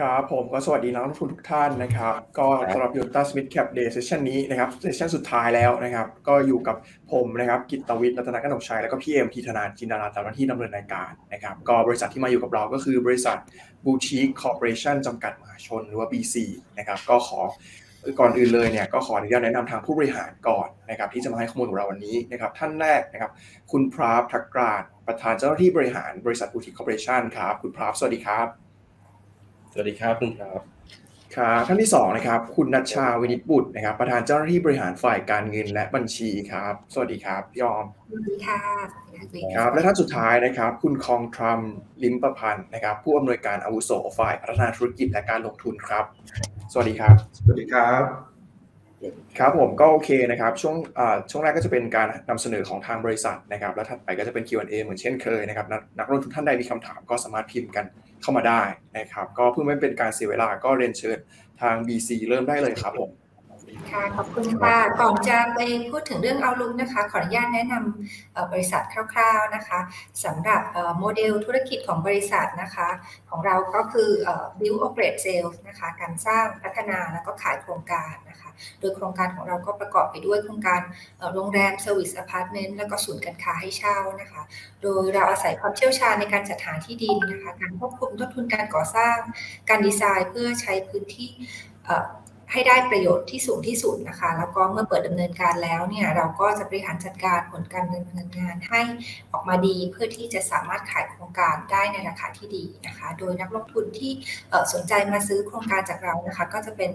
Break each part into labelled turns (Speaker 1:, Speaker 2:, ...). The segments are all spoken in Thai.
Speaker 1: ครับผมก็สวัสดีนักลงทุนทุกท่านนะครับ ก็สำหรับ Yuanta Small Cap Day session นี้นะครับ session สุดท้ายแล้วนะครับ ก็อยู่กับผมนะครับกิตตวิทย์รัตนกนกชัย แล้วก็พี่เอ็มพีธนาจินดาราตามหน้าที่ดำเนินรายการนะครับ ก็บริษัทที่มาอยู่กับเราก็คือบริษัท Boutique Corporation จำกัดมหาชนหรือว่า BC นะครับก็ขอก่อนอื่นเลยเนี่ยก็ขออนุญาตแนะนำทางผู้บริหารก่อนนะครับที่จะมาให้ข้อมูลของเราวันนี้นะครับท่านแรกนะครับคุณพราฟทักกราดประธานเจ้าหน้าที่บริหารบริษัท Boutique Corporation ครับคุณพราฟสวัสดีครับ
Speaker 2: สวัสดีครับคุณครับ
Speaker 1: ครับท่านที่สองนะครับ คุณนัชชาวินิจบุตรนะครับ ประธานเจ้าหน้าที่บริหารฝ่ายการเงินและบัญชีครับ สวัสดีครับพี่ยอม
Speaker 3: สวัสดีค่ะ
Speaker 1: ครับ และท่านสุดท้ายนะครับ คุณคองทรัมลิมประพันธ์นะครับ ผู้อำนวยการอาวุโสฝ่ายพัฒนาธุรกิจและการลงทุนครับ สวัสดีครับ
Speaker 4: สวัสดีครับ
Speaker 1: ครับผมก็โอเคนะครับช่วงช่วงแรกก็จะเป็นการนำเสนอของทางบริษัทนะครับแล้วถัดไปก็จะเป็น Q&A เหมือนเช่นเคยนะครับนักลงทุนท่านใดมีคำถามก็สามารถพิมพ์กันเข้ามาได้นะครับก็เพื่อไม่เป็นการเสียเวลาก็เรียนเชิญทาง BC เริ่มได้เลยครับผม
Speaker 3: ค่ะขอบคุณค่ะก่อนจะไปพูดถึงเรื่องเอาลุงนะคะ ขออนุญาตแนะนำบริษัทคร่าวๆนะคะสำหรับโมเดลธุรกิจของบริษัทนะคะ ของเราก็คือ build operate sales นะคะ การสร้างพัฒนาแล้วก็ขายโครงการนะคะ โดยโครงการของเราก็ประกอบไปด้วยโครงการโรงแรม service apartment แล้วก็ศูนย์การค้าให้เช่านะคะ โดยเราอาศัยความเชี่ยวชาญในการจัดหาที่ดินนะคะ การควบคุมต้นทุนการก่อสร้าง การดีไซน์เพื่อใช้พื้นที่ ให้ได้ประโยชน์ที่สูงที่สุดนะคะ แล้วก็เมื่อเปิดดำเนินการแล้วเนี่ยเราก็จะบริหารจัดการผลการดำเนินงานให้ออกมาดีเพื่อที่จะสามารถขายโครงการได้ในราคาที่ดีนะคะ โดยนักลงทุนที่สนใจมาซื้อโครงการจากเรานะคะ ก็จะเป็น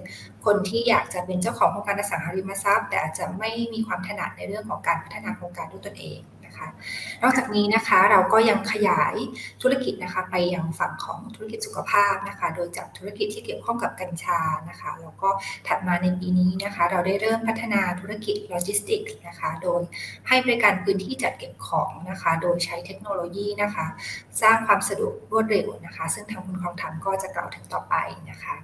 Speaker 3: คนที่อยากจะเป็นเจ้าของโครงการอสังหาริมทรัพย์ แต่อาจจะไม่มีความถนัดในเรื่องของการพัฒนาโครงการด้วยตนเอง คะนอกจากนี้นะคะเราก็ยังขยายธุรกิจนะคะไปยังฝั่งของธุรกิจสุขภาพนะคะ โดยจับธุรกิจที่เกี่ยวข้องกับกัญชานะคะแล้วก็ถัดมาในปีนี้นะคะ เราได้เริ่มพัฒนาธุรกิจโลจิสติกส์นะคะโดยให้บริการพื้นที่จัดเก็บของนะคะ โดยใช้เทคโนโลยีนะคะ สร้างความสะดวกรวดเร็วนะคะ ซึ่งทางคุณคลองธรรมก็จะกล่าวถึงต่อไปนะคะ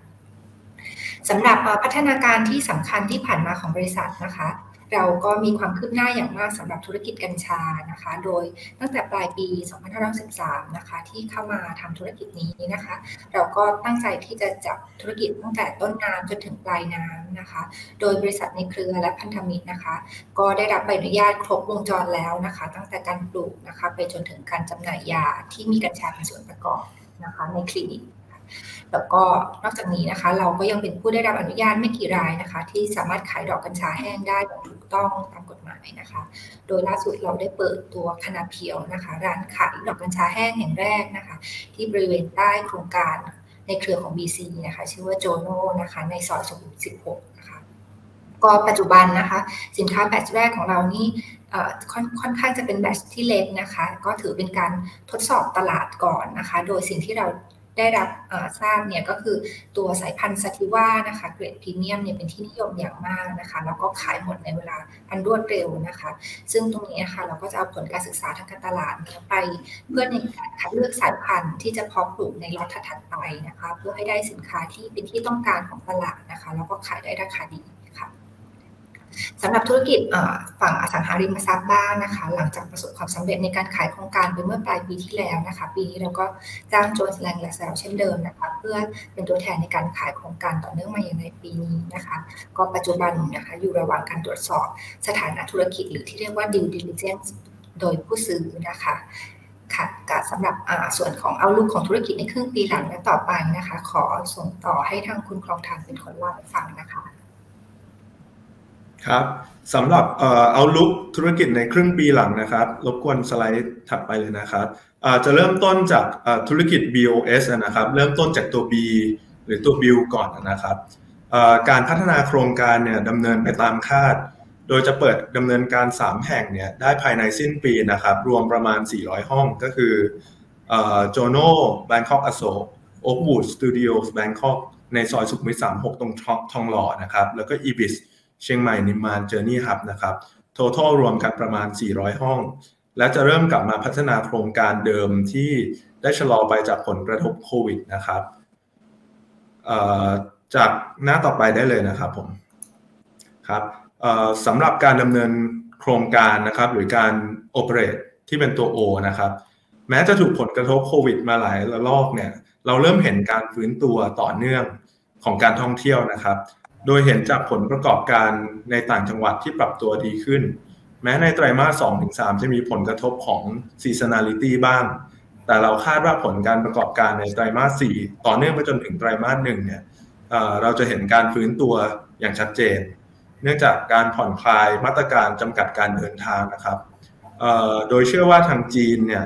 Speaker 3: สำหรับพัฒนาการที่สำคัญที่ผ่านมาของบริษัทนะคะ เราก็มีความคืบหน้าอย่างมากสำหรับธุรกิจกัญชานะคะ โดยตั้งแต่ปลายปี 2513 นะคะ ที่เข้ามาทำธุรกิจนี้นะคะ เราก็ตั้งใจที่จะจับธุรกิจตั้งแต่ต้นน้ำจนถึงปลายน้ำนะคะ โดยบริษัทในเครือและพันธมิตรนะคะ ก็ได้รับใบอนุญาตครบวงจรแล้วนะคะ ตั้งแต่การปลูกนะคะ ไปจนถึงการจำหน่ายยาที่มีกัญชาเป็นส่วนประกอบนะคะในคลินิก แล้วก็นอกจากนี้นะคะ เราก็ยังเป็นผู้ได้รับอนุญาตไม่กี่รายนะคะ ที่สามารถขายดอกกัญชาแห้งได้แบบถูกต้องตามกฎหมายนะคะ โดยล่าสุดเราได้เปิดตัวคณะเพียวนะคะ ร้านขายดอกกัญชาแห้งแห่งแรกนะคะ ที่บริเวณใต้โครงการในเครือของ BC นะคะ ชื่อว่าโจโนนะคะ ในซอยสุขุมวิท16 นะคะ ก็ปัจจุบันนะคะ สินค้าแบตแรกของเรานี่ค่อนข้างจะเป็นแบตที่เล็กนะคะ ก็ถือเป็นการทดสอบตลาดก่อนนะคะ โดยสิ่งที่เรา ได้รับทราบเนี่ยก็คือตัวสายพันธุ์สติว่านะคะเกรดพรีเมียมเนี่ยเป็นที่นิยมอย่างมากนะคะแล้วก็ขายหมดในเวลาอันรวดเร็วนะคะ ซึ่งตรงนี้นะคะเราก็จะเอาผลการศึกษาทางการตลาดไปเพื่อในการคัดเลือกสายพันธุ์ที่จะเพาะปลูกในล็อตถัดไปนะคะ เพื่อให้ได้สินค้าที่เป็นที่ต้องการของตลาดนะคะ แล้วก็ขายได้ราคาดี สำหรับธุรกิจฝั่งอสังหาริมทรัพย์บ้างนะคะ หลังจากประสบความสำเร็จในการขายโครงการไปเมื่อปลายปีที่แล้วนะคะ ปีนี้เราก็จ้างโจนส์แลงและแซลเช่นเดิมนะคะเพื่อเป็นตัวแทนในการขายโครงการต่อเนื่องมาอย่างในปีนี้นะคะ ก็ปัจจุบันนะคะอยู่ระหว่างการตรวจสอบสถานะธุรกิจ หรือที่เรียกว่า due diligence โดยผู้ซื้อนะคะค่ะสำหรับส่วนของเอาลุกของธุรกิจในครึ่งปีหลังและต่อไปนะคะ ขอส่งต่อให้ทางคุณคลองทางเป็นคนเล่าให้ฟังนะคะ
Speaker 4: ครับสำหรับเอาลุกธุรกิจในครึ่งปีหลังนะครับ รบกวนสไลด์ถัดไปเลยนะครับจะเริ่มต้นจากธุรกิจ BOS นะครับ เริ่มต้นจากตัว B หรือตัว Build ก่อนนะครับการพัฒนาโครงการเนี่ยดำเนินไปตามคาด โดยจะเปิดดำเนินการ 3 แห่งเนี่ยได้ภายในสิ้นปีนะครับ รวมประมาณ 400 ห้องก็คือโจโน่แบงคอกอโศกโอ๊กวูดสตูดิโอแบงคอกในซอยสุขุมวิท36 ตรงทองหล่อนะครับ แล้วก็ ibis เชียงใหม่นิมมาน Journey Hub นะครับ total รวมกันประมาณ 400 ห้อง และจะเริ่มกลับมาพัฒนาโครงการเดิมที่ได้ชะลอไปจากผลกระทบโควิดนะครับจากหน้าต่อไปได้เลยนะครับผมครับสำหรับการดำเนินโครงการนะครับ หรือการ operate ที่เป็นตัว O นะครับแม้จะถูกผลกระทบโควิด มาหลายระลอกเนี่ยเราเริ่มเห็นการฟื้นตัวต่อเนื่องของการท่องเที่ยวนะครับ โดยเห็นจากผลประกอบการในต่างจังหวัดที่ปรับตัวดีขึ้น แม้ในไตรมาส2-3จะมีผลกระทบของ seasonality บ้าง แต่เราคาดว่าผลการประกอบการในไตรมาส4ต่อเนื่องไปจนถึงไตรมาสหนึ่งเนี่ยเราจะเห็นการฟื้นตัวอย่างชัดเจน เนื่องจากการผ่อนคลายมาตรการจำกัดการเดินทางนะครับโดยเชื่อว่าทางจีนเนี่ย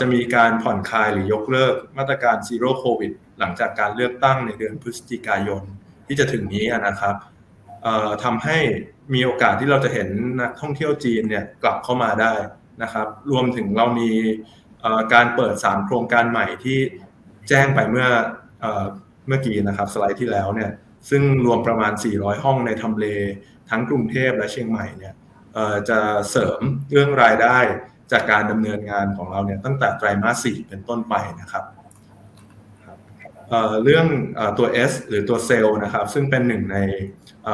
Speaker 4: จะมีการผ่อนคลายหรือยกเลิกมาตรการซีโร่โควิดหลังจากการเลือกตั้งในเดือนพฤศจิกายน ที่จะถึงนี้นะครับทำให้มีโอกาสที่เราจะเห็นนักท่องเที่ยวจีนเนี่ยกลับเข้ามาได้นะครับ รวมถึงเรามีการเปิด 3 โครงการใหม่ที่แจ้งไปเมื่อเมื่อกี้นะครับสไลด์ที่แล้วเนี่ยซึ่งรวมประมาณ 400 ห้องในทำเล ทั้งกรุงเทพและเชียงใหม่เนี่ยจะเสริมเรื่องรายได้จากการดำเนินงานของเราเนี่ยตั้งแต่ไตรมาส 4 เป็นต้นไปนะครับ เรื่องตัว S หรือตัวเซลล์นะครับ ซึ่งเป็นหนึ่งใน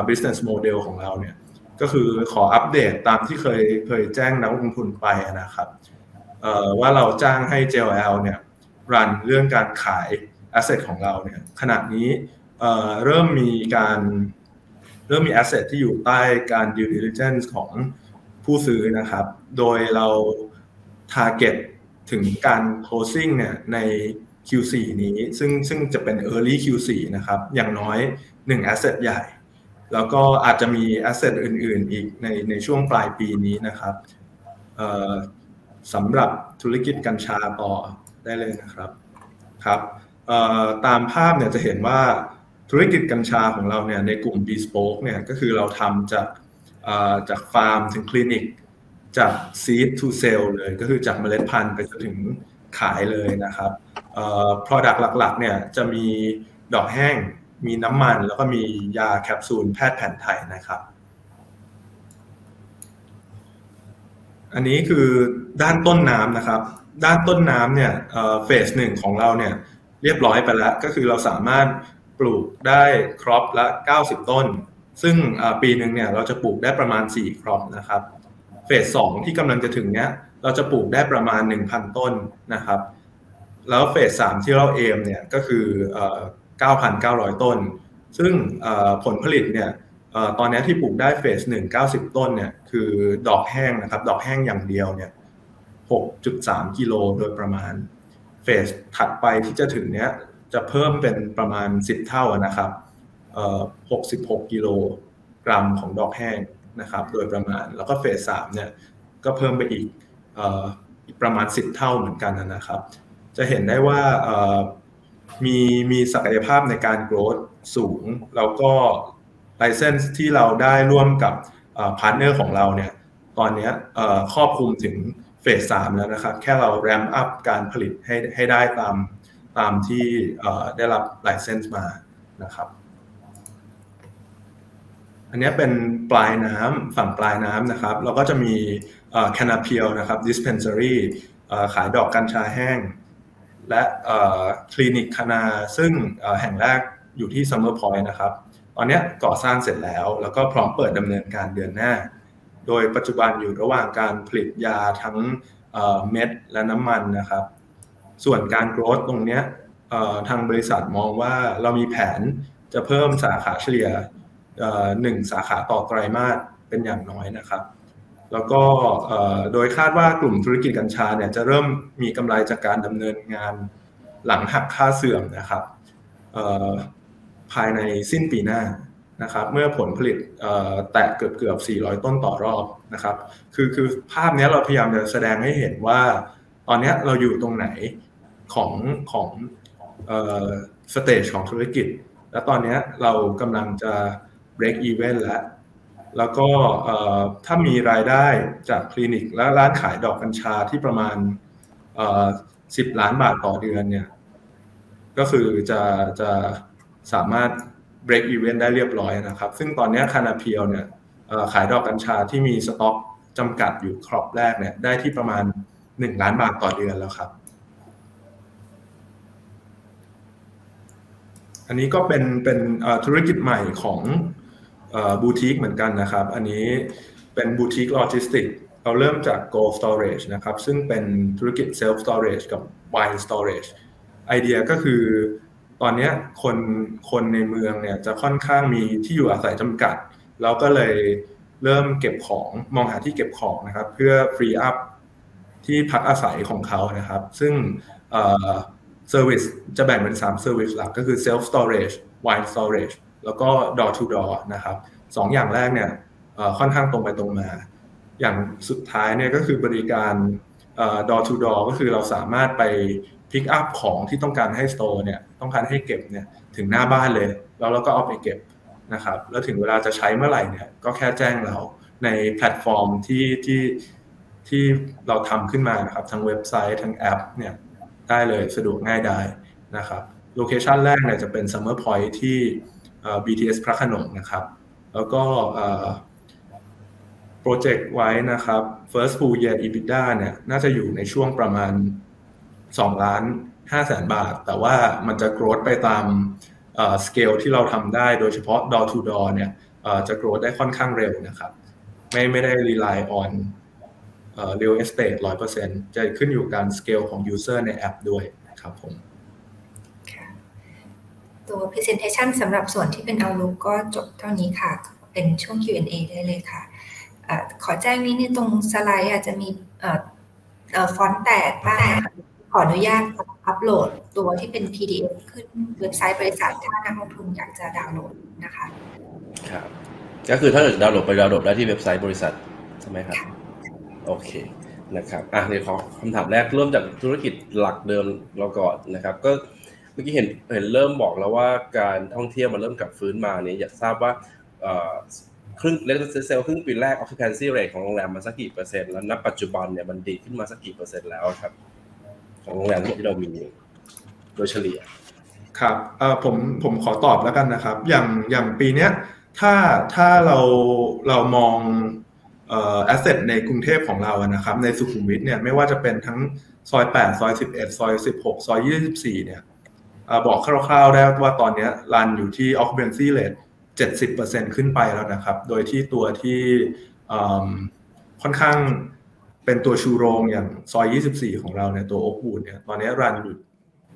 Speaker 4: business model ของเราเนี่ย ก็คือขออัปเดตตามที่เคยเคยแจ้งนักลงทุนไปนะครับว่าเราจ้างให้ JLL เนี่ยรันเรื่องการขาย asset ของเราเนี่ยขณะนี้เริ่มมีการเริ่มมี asset ที่อยู่ใต้การ due diligence ของผู้ซื้อนะครับ โดยเรา target ถึงการ closing เนี่ยใน Q4 นี้ซึ่งซึ่งจะเป็น early Q4 นะครับอย่างน้อย 1 asset ใหญ่ แล้วก็อาจจะมี asset อื่น ๆ อีกในในช่วงปลายปีนี้นะครับสำหรับธุรกิจกัญชาต่อได้เลยนะครับครับตามภาพเนี่ยจะเห็นว่าธุรกิจกัญชาของเราเนี่ยในกลุ่ม Bespoke เนี่ยก็คือเราทำจากจากฟาร์มถึงคลินิกจาก seed to sell เลยก็คือจากเมล็ดพันธุ์ไปจนถึง ขายเลยนะครับ product หลักๆเนี่ยจะมีดอกแห้ง มีน้ำมัน แล้วก็มียาแคปซูลแพทย์แผนไทยนะครับอันนี้คือด้านต้นน้ำนะครับ ด้านต้นน้ำเนี่ยเฟสหนึ่งของเราเนี่ยเรียบร้อยไปแล้ว ก็คือเราสามารถปลูกได้ครอปละ 90 ต้น ซึ่งปีหนึ่งเนี่ยเราจะปลูกได้ประมาณ 4 ครอปนะครับ เฟสสองที่กำลังจะถึงเนี้ย เราจะปลูกได้ประมาณ 1,000 ต้นนะครับ แล้วเฟสสามที่เราเอมเนี่ยก็คือ 9,900 ต้น ซึ่งผลผลิตเนี่ยตอนนี้ที่ปลูกได้เฟสหนึ่ง90ต้นเนี่ยคือดอกแห้งนะครับ ดอกแห้งอย่างเดียวเนี่ย6.3กิโลโดยประมาณเฟสถัดไปที่จะถึงเนี้ยจะเพิ่มเป็นประมาณ10เท่านะครับ66กิโลกรัมของดอกแห้งนะครับ โดยประมาณแล้วก็เฟสสามเนี่ยก็เพิ่มไปอีก ประมาณ 10 เท่าเหมือนกันนะครับ จะเห็นได้ว่ามีมีศักยภาพในการ growth สูง แล้วก็ license ที่เราได้ร่วมกับ partner ของเราเนี่ยตอนนี้ครอบคลุมถึงเฟสสามแล้วนะครับ แค่เรา ramp up การผลิตให้ให้ได้ตามตามที่ได้รับ license มานะครับ อันนี้เป็นปลายน้ำฝั่งปลายน้ำนะครับ เราก็จะมี แคนาเพียลนะครับ dispensary ขายดอกกัญชาแห้ง และคลินิกคณาซึ่งแห่งแรกอยู่ที่ Summer Point นะครับ ตอนนี้ก่อสร้างเสร็จแล้ว แล้วก็พร้อมเปิดดำเนินการเดือนหน้า โดยปัจจุบันอยู่ระหว่างการผลิตยาทั้งเม็ดและน้ำมันนะครับ ส่วนการโกรธตรงนี้ทางบริษัทมองว่าเรามีแผนจะเพิ่มสาขาเฉลี่ยหนึ่งสาขาต่อไตรมาสเป็นอย่างน้อยนะครับ แล้วก็โดยคาดว่ากลุ่มธุรกิจกัญชาเนี่ยจะเริ่มมีกำไรจากการดำเนินงานหลังหักค่าเสื่อมนะครับภายในสิ้นปีหน้านะครับเมื่อผลผลิตแตะเกือบเกือบ 400 ต้นต่อรอบนะครับคือคือภาพนี้เราพยายามจะแสดงให้เห็นว่า ตอนนี้เราอยู่ตรงไหนของของสเตจของธุรกิจ และตอนนี้เรากำลังจะ break even แล้ว แล้วก็ถ้ามีรายได้จากคลินิกและร้านขายดอกกัญชาที่ประมาณ10ล้านบาทต่อเดือนเนี่ย ก็คือจะจะสามารถ break even ได้เรียบร้อยนะครับ ซึ่งตอนนี้คานาเพียวเนี่ยขายดอกกัญชาที่มีสต็อกจำกัดอยู่ครอบแรกเนี่ย ได้ที่ประมาณ1ล้านบาทต่อเดือนแล้วครับ อันนี้ก็เป็นเป็นธุรกิจใหม่ของ บูติกเหมือนกันนะครับ อันนี้เป็นบูติกโลจิสติกเราเริ่มจาก Gold Storage นะครับ ซึ่งเป็นธุรกิจ Self Storage กับ Wine Storage ไอเดียก็คือตอนนี้คนคนในเมืองเนี่ยจะค่อนข้างมีที่อยู่อาศัยจำกัด เราก็เลยเริ่มเก็บของมองหาที่เก็บของนะครับ เพื่อ free up ที่พักอาศัยของเขานะครับ ซึ่งเซอร์วิสจะแบ่งเป็น3 Service หลักก็คือ Self Storage Wine Storage แล้วก็ Door to Door นะครับสองอย่างแรกเนี่ยค่อนข้างตรงไปตรงมา อย่างสุดท้ายเนี่ยก็คือบริการ door to door ก็คือเราสามารถไป pick up ของที่ต้องการให้ store เนี่ยต้องการให้เก็บเนี่ยถึงหน้าบ้านเลย แล้วเราก็เอาไปเก็บนะครับแล้วถึงเวลาจะใช้เมื่อไหร่เนี่ยก็แค่แจ้งเราในแพลตฟอร์มที่ที่ที่เราทำขึ้นมานะครับทั้งเว็บไซต์ทั้งแอปเนี่ยได้เลยสะดวกง่ายได้นะครับโลเคชันแรกเนี่ยจะเป็น Summer Point ที่ BTS พระขนงนะครับ แล้วก็โปรเจกต์ไว้นะครับ first full year EBITDA เนี่ยน่าจะอยู่ในช่วงประมาณ 2 ล้าน5แสนบาท แต่ว่ามันจะ growth ไปตามสเกลที่เราทำได้โดยเฉพาะ door to door เนี่ยจะ growth ได้ค่อนข้างเร็วนะครับ ไม่ไม่ได้ rely on real estate 100%จะขึ้นอยู่การสเกลของ user ในแอปด้วยครับผม
Speaker 3: ตัว presentation สำหรับส่วนที่เป็น Outlook ก็จบเท่านี้ค่ะ เป็นช่วง Q&A ได้เลยค่ะอขอแจ้งนิดนึงตรงสไลด์อาจจะมีฟอนต์แตกบ้างขออนุญาตอัปโหลดตัวที่เป็น PDF ขึ้นเว็บไซต์บริษัทถ้านักลงทุนอยากจะดาวน์โหลดนะคะ
Speaker 2: ครับ ก็คือถ้าเกิดดาวน์โหลดไปดาวน์โหลดได้ที่เว็บไซต์บริษัทใช่ไหมครับ โอเคนะครับ อะเดี๋ยวขอคำถามแรกเริ่มจากธุรกิจหลักเดิมเราก่อนนะครับ ก็เมื่อกี้เห็นเห็นเริ่มบอกแล้วว่าการท่องเที่ยวมันเริ่มกลับฟื้นมาเนี่ยอยากทราบว่าครึ่งเลเซลครึ่งปีแรก occupancy rate ของโรงแรมมันสักกี่เปอร์เซ็นต์แล้วณปัจจุบันเนี่ยมันดีขึ้นมาสักกี่เปอร์เซ็นต์แล้วครับ ของโรงแรมที่เรามีโดยเฉลี่ย
Speaker 4: ครับเออผมผมขอตอบแล้วกันนะครับ อย่างอย่างปีเนี้ยถ้าถ้าเราเรามองเอ่อ asset ในกรุงเทพของเราอะนะครับ ในสุขุมวิทเนี่ยไม่ว่าจะเป็นทั้งซอย 8 ซอย 11 ซอย 16 ซอย 24 เนี่ยเอ่อ บอกคร่าวๆได้ว่าตอนนี้รันอยู่ที่ occupancy rate 70%ขึ้นไปแล้วนะครับ โดยที่ตัวที่ค่อนข้างเป็นตัวชูโรงอย่างซอย 24 ของเราเนี่ยตัวโอ๊กบูดเนี่ยตอนนี้รันอยู่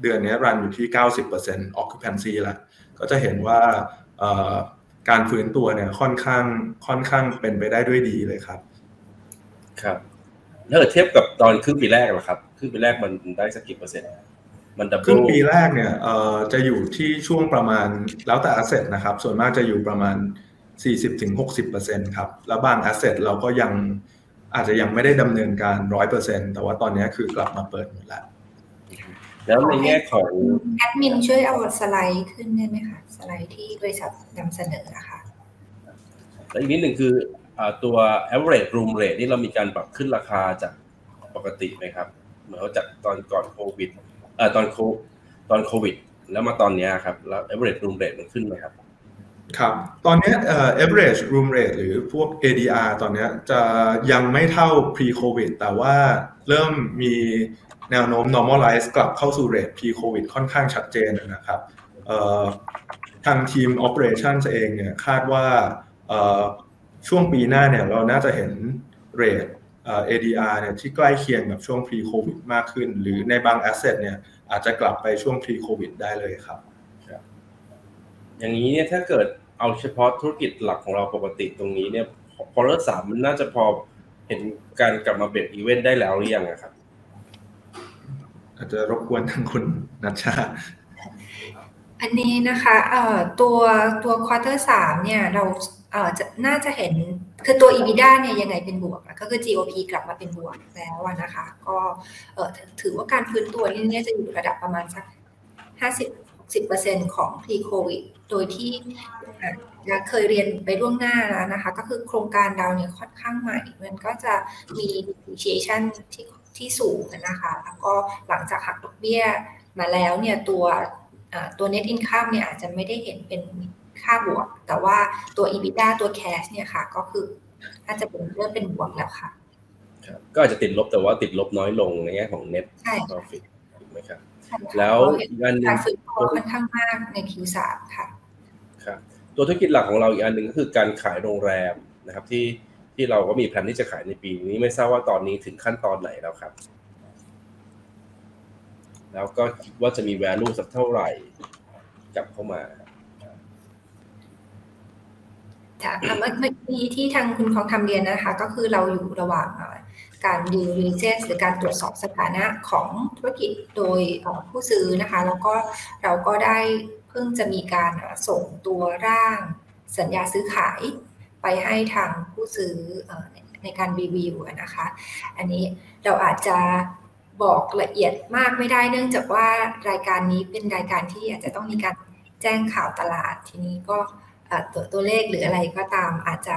Speaker 4: เดือนนี้รันอยู่ที่ 90% occupancy แล้ว ก็จะเห็นว่าการฟื้นตัวเนี่ยค่อนข้างค่อนข้างเป็นไปได้ด้วยดีเลยครับ
Speaker 2: ครับถ้าเกิดเทียบกับตอนครึ่งปีแรกล่ะครับครึ่งปีแรกมันได้สักกี่เปอร์เซ็นต์ มันดับ
Speaker 4: ครึ่งปีแรกเนี่ยเอ่อจะอยู่ที่ช่วงประมาณแล้วแต่ asset นะครับ ส่วนมากจะอยู่ประมาณ 40-60%ครับ แล้วบาง asset เราก็ยังอาจจะยังไม่ได้ดำเนินการ 100%แต่ว่าตอนนี้คือกลับมาเปิดหมดแล้ว
Speaker 2: แล้วในแง่ของ
Speaker 3: แอดมินช่วยเอาสไลด์ขึ้นได้ไหมคะสไลด์ที่บริษัทนำเสนอนะคะ
Speaker 2: และอีกนิดหนึ่งคือตัว average room rate นี่เรามีการปรับขึ้นราคาจากปกติไหมครับ เหมือนจากตอนก่อนโควิด เอ่อตอนโคตอนโควิด แล้วมาตอนนี้ครับ แล้ว average room rate มันขึ้นไหมครับ
Speaker 4: ครับ ตอนนี้เอ่อ average room rate หรือพวก ADR ตอนนี้จะยังไม่เท่า pre covid แต่ว่าเริ่มมีแนวโน้ม normalize กลับเข้าสู่ rate pre covid ค่อนข้างชัดเจนนะครับเอ่อทางทีม operations เองเนี่ยคาดว่าเอ่อช่วงปีหน้าเนี่ยเราน่าจะเห็น rate ADR เนี่ยที่ใกล้เคียงกับช่วง pre covid มากขึ้น หรือในบาง asset เนี่ยอาจจะกลับไปช่วง pre covid ได้เลยครับ
Speaker 2: อย่างนี้เนี่ยถ้าเกิดเอาเฉพาะธุรกิจหลักของเราปกติตรงนี้เนี่ยพอเลิกสามมันน่าจะพอเห็นการกลับมา break even ได้แล้วหรือยังครับ
Speaker 4: อาจจะรบกวนทางคุณนัชชา
Speaker 3: อันนี้นะคะเอ่อตัวตัว quarter สามเนี่ยเราเอ่อจะน่าจะเห็น คือตัว EBITDA เนี่ยยังไงเป็นบวกก็คือ GOP กลับมาเป็นบวกแล้วนะคะ ก็เออถือว่าการฟื้นตัวนี่เนี่ยจะอยู่ระดับประมาณสัก 50 60%ของ pre covid โดยที่เคยเรียนไปล่วงหน้าแล้วนะคะ ก็คือโครงการเราเนี่ยค่อนข้างใหม่ มันก็จะมี depreciation ที่ที่สูงนะคะ แล้วก็หลังจากหักดอกเบี้ยมาแล้วเนี่ยตัวตัว net income เนี่ยอาจจะไม่ได้เห็นเป็น ค่าบวก แต่ว่าตัว EBITDA ตัว cash เนี่ยค่ะ ก็คือน่าจะเป็นเริ่มเป็นบวกแล้วค่ะ
Speaker 2: ครับก็อาจจะติดลบแต่ว่าติดลบน้อยลงในแง่ของ net
Speaker 3: ใช่
Speaker 2: profit ถูกไหมครับ
Speaker 3: ใช่ค่ะ
Speaker 2: แล้วอีกอันหนึ่ง
Speaker 3: การฟื้นตัวค่อนข้างมากใน Q3 ค่ะ
Speaker 2: ครับตัวธุรกิจหลักของเราอีกอันหนึ่งก็คือการขายโรงแรมนะครับที่ที่เราก็มีแผนที่จะขายในปีนี้ไม่ทราบว่าตอนนี้ถึงขั้นตอนไหนแล้วครับ แล้วก็คิดว่าจะมี value สักเท่าไหร่กลับเข้ามา
Speaker 3: ค่ะเมื่อเมื่อกี้ที่ทางคุณคองทำเรียนนะคะ ก็คือเราอยู่ระหว่างการ due diligence หรือการตรวจสอบสถานะของธุรกิจโดยผู้ซื้อนะคะ แล้วก็เราก็ได้เพิ่งจะมีการส่งตัวร่างสัญญาซื้อขายไปให้ทางผู้ซื้อในการรีวิวนะคะ อันนี้เราอาจจะบอกละเอียดมากไม่ได้เนื่องจากว่ารายการนี้เป็นรายการที่อาจจะต้องมีการแจ้งข่าวตลาดทีนี้ก็ ตัวตัวเลขหรืออะไรก็ตามอาจจะ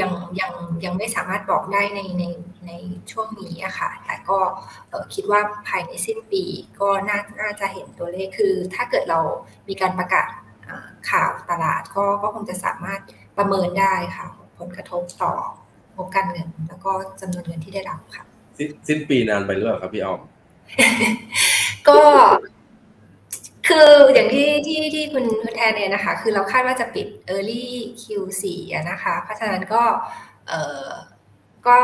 Speaker 3: ยังยังยังไม่สามารถบอกได้ในในในช่วงนี้อะค่ะ แต่ก็เอ่อคิดว่าภายในสิ้นปีก็น่าน่าจะเห็นตัวเลขคือ ถ้าเกิดเรามีการประกาศเอ่อข่าวตลาดก็ก็คงจะสามารถประเมินได้ค่ะ ผลกระทบต่องบการเงิน แล้วก็จำนวนเงินที่ได้รับค่ะ
Speaker 2: สิ้นสิ้นปีนานไปหรือเปล่าครับพี่ออม
Speaker 3: ก็ คืออย่างที่ที่ที่คุณคุณแทนเนี่ยนะคะ คือเราคาดว่าจะปิด early Q4 อะนะคะ เพราะฉะนั้นก็เออก็